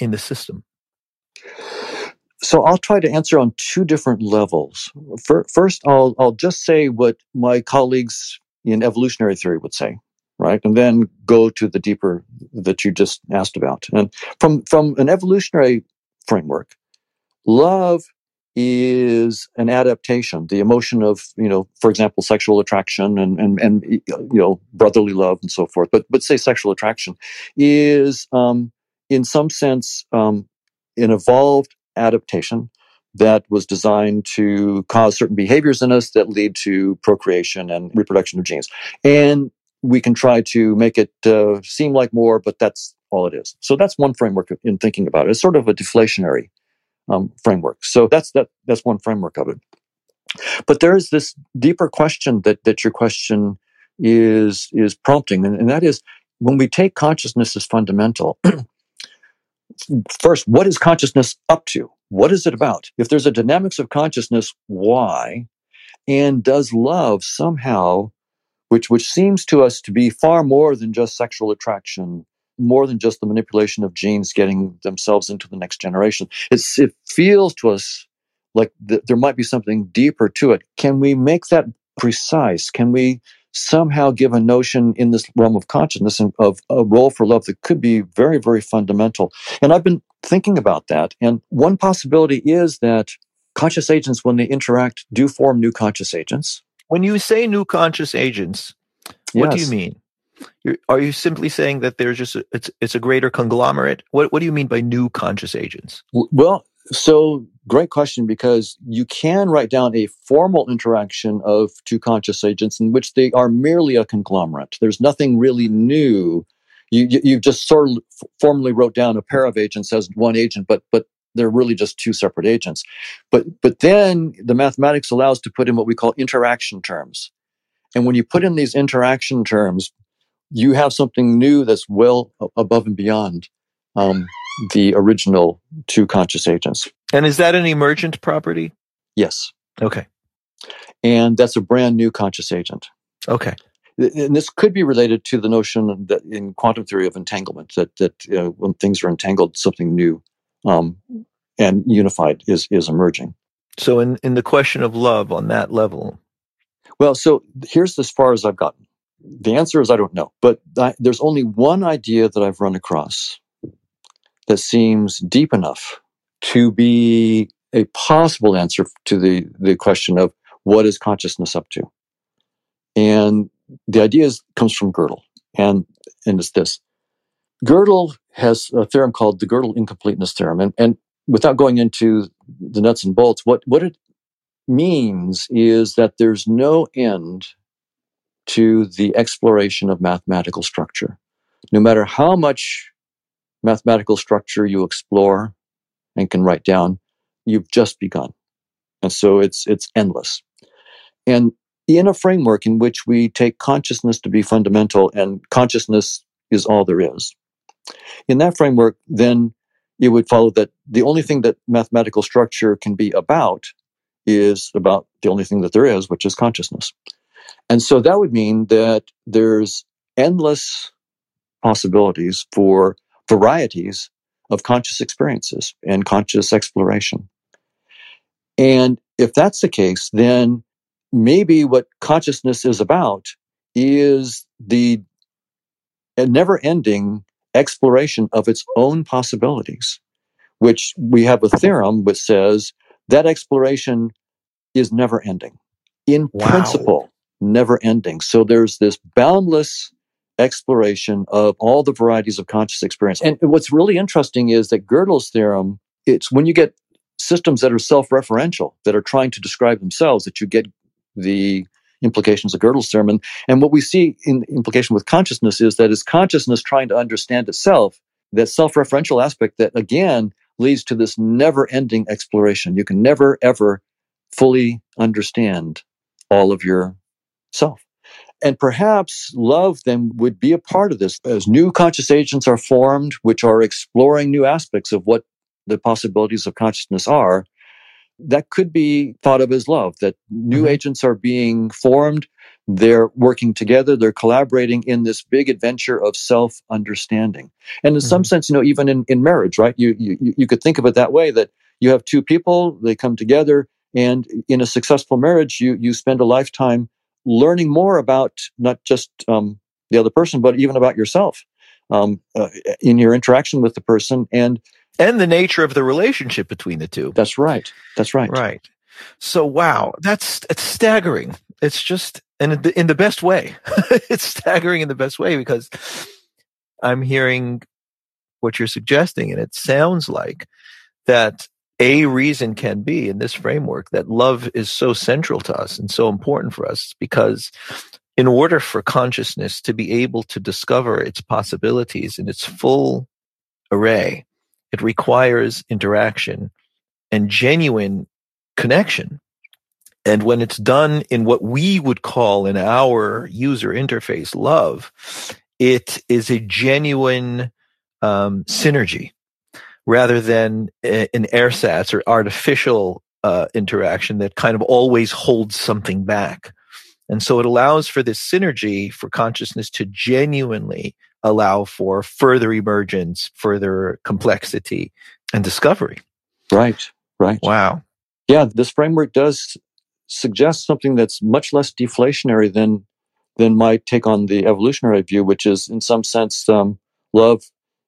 in the system? So I'll try to answer on two different levels. First, I'll, I'll just say what my colleagues in evolutionary theory would say, right? And then go to the deeper that you just asked about. And from, from an evolutionary framework, love is an adaptation, the emotion of, you know, for example, sexual attraction and, and, and you know, brotherly love and so forth. But, but say sexual attraction is, um, in some sense, um, an evolved adaptation that was designed to cause certain behaviors in us that lead to procreation and reproduction of genes. And we can try to make it uh, seem like more, but that's all it is. So that's one framework in thinking about it. It's sort of a deflationary um, framework. So that's that. That's one framework of it. But there is this deeper question that that your question is is prompting, and, and that is when we take consciousness as fundamental. [CLEARS THROAT] first, what is consciousness up to? What is it about? If there's a dynamics of consciousness, why? And does love somehow, which which seems to us to be far more than just sexual attraction, more than just the manipulation of genes getting themselves into the next generation. It's, it feels to us like th- there might be something deeper to it. Can we make that precise? Can we somehow give a notion in this realm of consciousness of a role for love that could be very, very fundamental? And I've been thinking about that. And one possibility is that conscious agents, when they interact, do form new conscious agents. When you say new conscious agents, what yes. do you mean? You're, are you simply saying that there's just a, it's it's a greater conglomerate? What what do you mean by new conscious agents? Well, so great question because you can write down a formal interaction of two conscious agents in which they are merely a conglomerate. There's nothing really new. You you just sort of formally wrote down a pair of agents as one agent, but but they're really just two separate agents. But but then the mathematics allows to put in what we call interaction terms. And when you put in these interaction terms, you have something new that's well above and beyond um, the original two conscious agents. And is that an emergent property? Yes. Okay. And that's a brand new conscious agent. Okay. And this could be related to the notion that in quantum theory of entanglement, that that when things are entangled, something new um, and unified is is emerging. So, in in the question of love on that level, well, so here's as far as I've gotten. The answer is I don't know, but I, there's only one idea that I've run across that seems deep enough to be a possible answer to the, the question of what is consciousness up to. And the idea is, comes from Gödel, and, and it's this. Gödel has a theorem called the Gödel incompleteness theorem. And, and without going into the nuts and bolts, what, what it means is that there's no end to the exploration of mathematical structure. No matter how much mathematical structure you explore and can write down, you've just begun. And so it's, it's endless. And in a framework in which we take consciousness to be fundamental and consciousness is all there is, in that framework, then it would follow that the only thing that mathematical structure can be about is about the only thing that there is, which is consciousness. And so that would mean that there's endless possibilities for varieties of conscious experiences and conscious exploration. And if that's the case, then maybe what consciousness is about is the never ending exploration of its own possibilities, which we have a theorem which says that exploration is never ending. In wow. principle, never ending. So there's this boundless exploration of all the varieties of conscious experience. And what's really interesting is that Gödel's theorem, it's when you get systems that are self-referential, that are trying to describe themselves, that you get the implications of Gödel's theorem. And, what we see in implication with consciousness is that is consciousness trying to understand itself, that self-referential aspect that again leads to this never-ending exploration. You can never ever fully understand all of your self. And perhaps love then would be a part of this as new conscious agents are formed, which are exploring new aspects of what the possibilities of consciousness are. That could be thought of as love, that new mm-hmm. agents are being formed they're working together they're collaborating in this big adventure of self understanding and in mm-hmm. some sense you know even in, in marriage right you, you you could think of it that way that you have two people they come together and in a successful marriage you you spend a lifetime learning more about not just um, the other person but even about yourself um, uh, in your interaction with the person and and the nature of the relationship between the two. That's right. That's right. Right. So wow that's it's staggering. It's just and in the, in the best way. [LAUGHS] it's staggering in the best way because I'm hearing what you're suggesting, and it sounds like that a reason can be in this framework that love is so central to us and so important for us because in order for consciousness to be able to discover its possibilities in its full array, it requires interaction and genuine connection and when it's done in what we would call in our user interface love, it is a genuine um, synergy rather than an ersatz or artificial uh, interaction that kind of always holds something back. And so it allows for this synergy for consciousness to genuinely allow for further emergence, further complexity and discovery. Right, right. Wow. Yeah, this framework does suggest something that's much less deflationary than than my take on the evolutionary view, which is in some sense um, love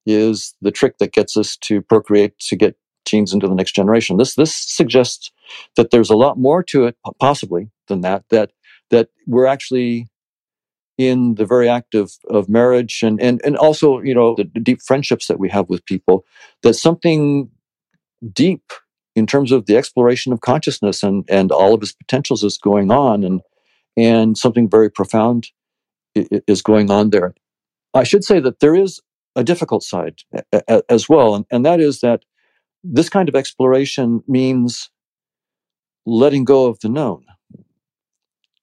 is the trick that gets us to procreate to get genes into the next generation. This this suggests that there's a lot more to it, possibly than that. That that we're actually in the very act of, of marriage and, and and also you know the, deep friendships that we have with people. That something deep in terms of the exploration of consciousness and, and all of its potentials is going on and and something very profound is going on there. I should say that there is a difficult side as well, and, and that is that this kind of exploration means letting go of the known.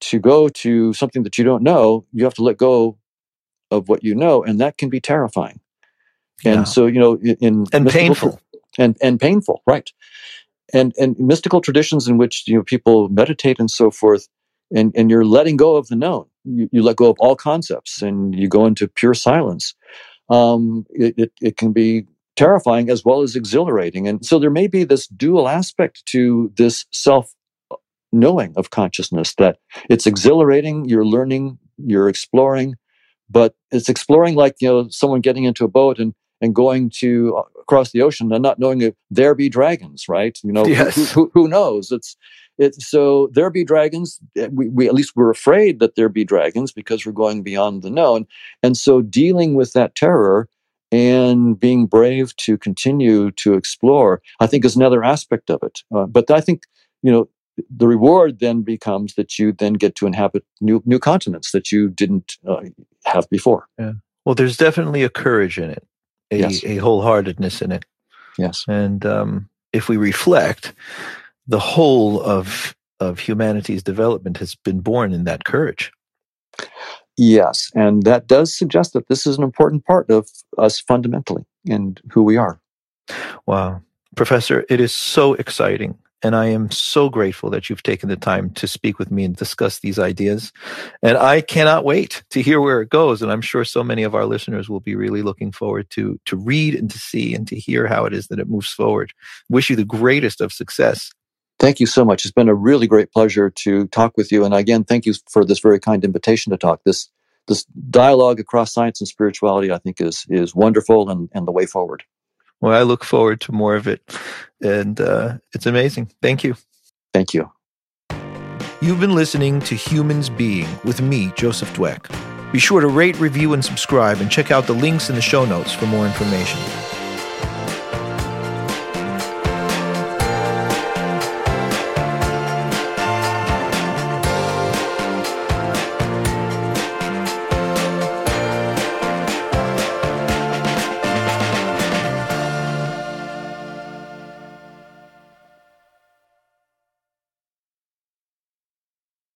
To go to something that you don't know, you have to let go of what you know, and that can be terrifying. And yeah. so, you know, in and painful and and painful, right? and and mystical traditions in which you know people meditate and so forth and and you're letting go of the known you, you let go of all concepts and you go into pure silence um, it, it, it can be terrifying as well as exhilarating and so there may be this dual aspect to this self knowing of consciousness that it's exhilarating you're learning you're exploring but it's exploring like you know someone getting into a boat and and going to uh, across the ocean and not knowing if there be dragons, right? You know, yes. who, who, who, knows? It's it's so there be dragons. Eh, we, we at least we're afraid that there be dragons because we're going beyond the known, and so dealing with that terror and being brave to continue to explore, I think, is another aspect of it. Uh, but I think you know the reward then becomes that you then get to inhabit new new continents that you didn't uh, have before. Yeah. Well, there's definitely a courage in it a, yes. a wholeheartedness in it. Yes. And um, if we reflect, the whole of of humanity's development has been born in that courage. Yes, and that does suggest that this is an important part of us fundamentally and who we are. Wow. Professor, it is so exciting and I am so grateful that you've taken the time to speak with me and discuss these ideas. And I cannot wait to hear where it goes. And I'm sure so many of our listeners will be really looking forward to, to read and to see and to hear how it is that it moves forward. Wish you the greatest of success. Thank you so much. It's been a really great pleasure to talk with you. And again, thank you for this very kind invitation to talk. This this dialogue across science and spirituality, I think, is is wonderful and, and the way forward. Well, I look forward to more of it. And uh, it's amazing. Thank you. Thank you. You've been listening to Humans Being with me, Joseph Dweck. Be sure to rate, review, and subscribe, and check out the links in the show notes for more information.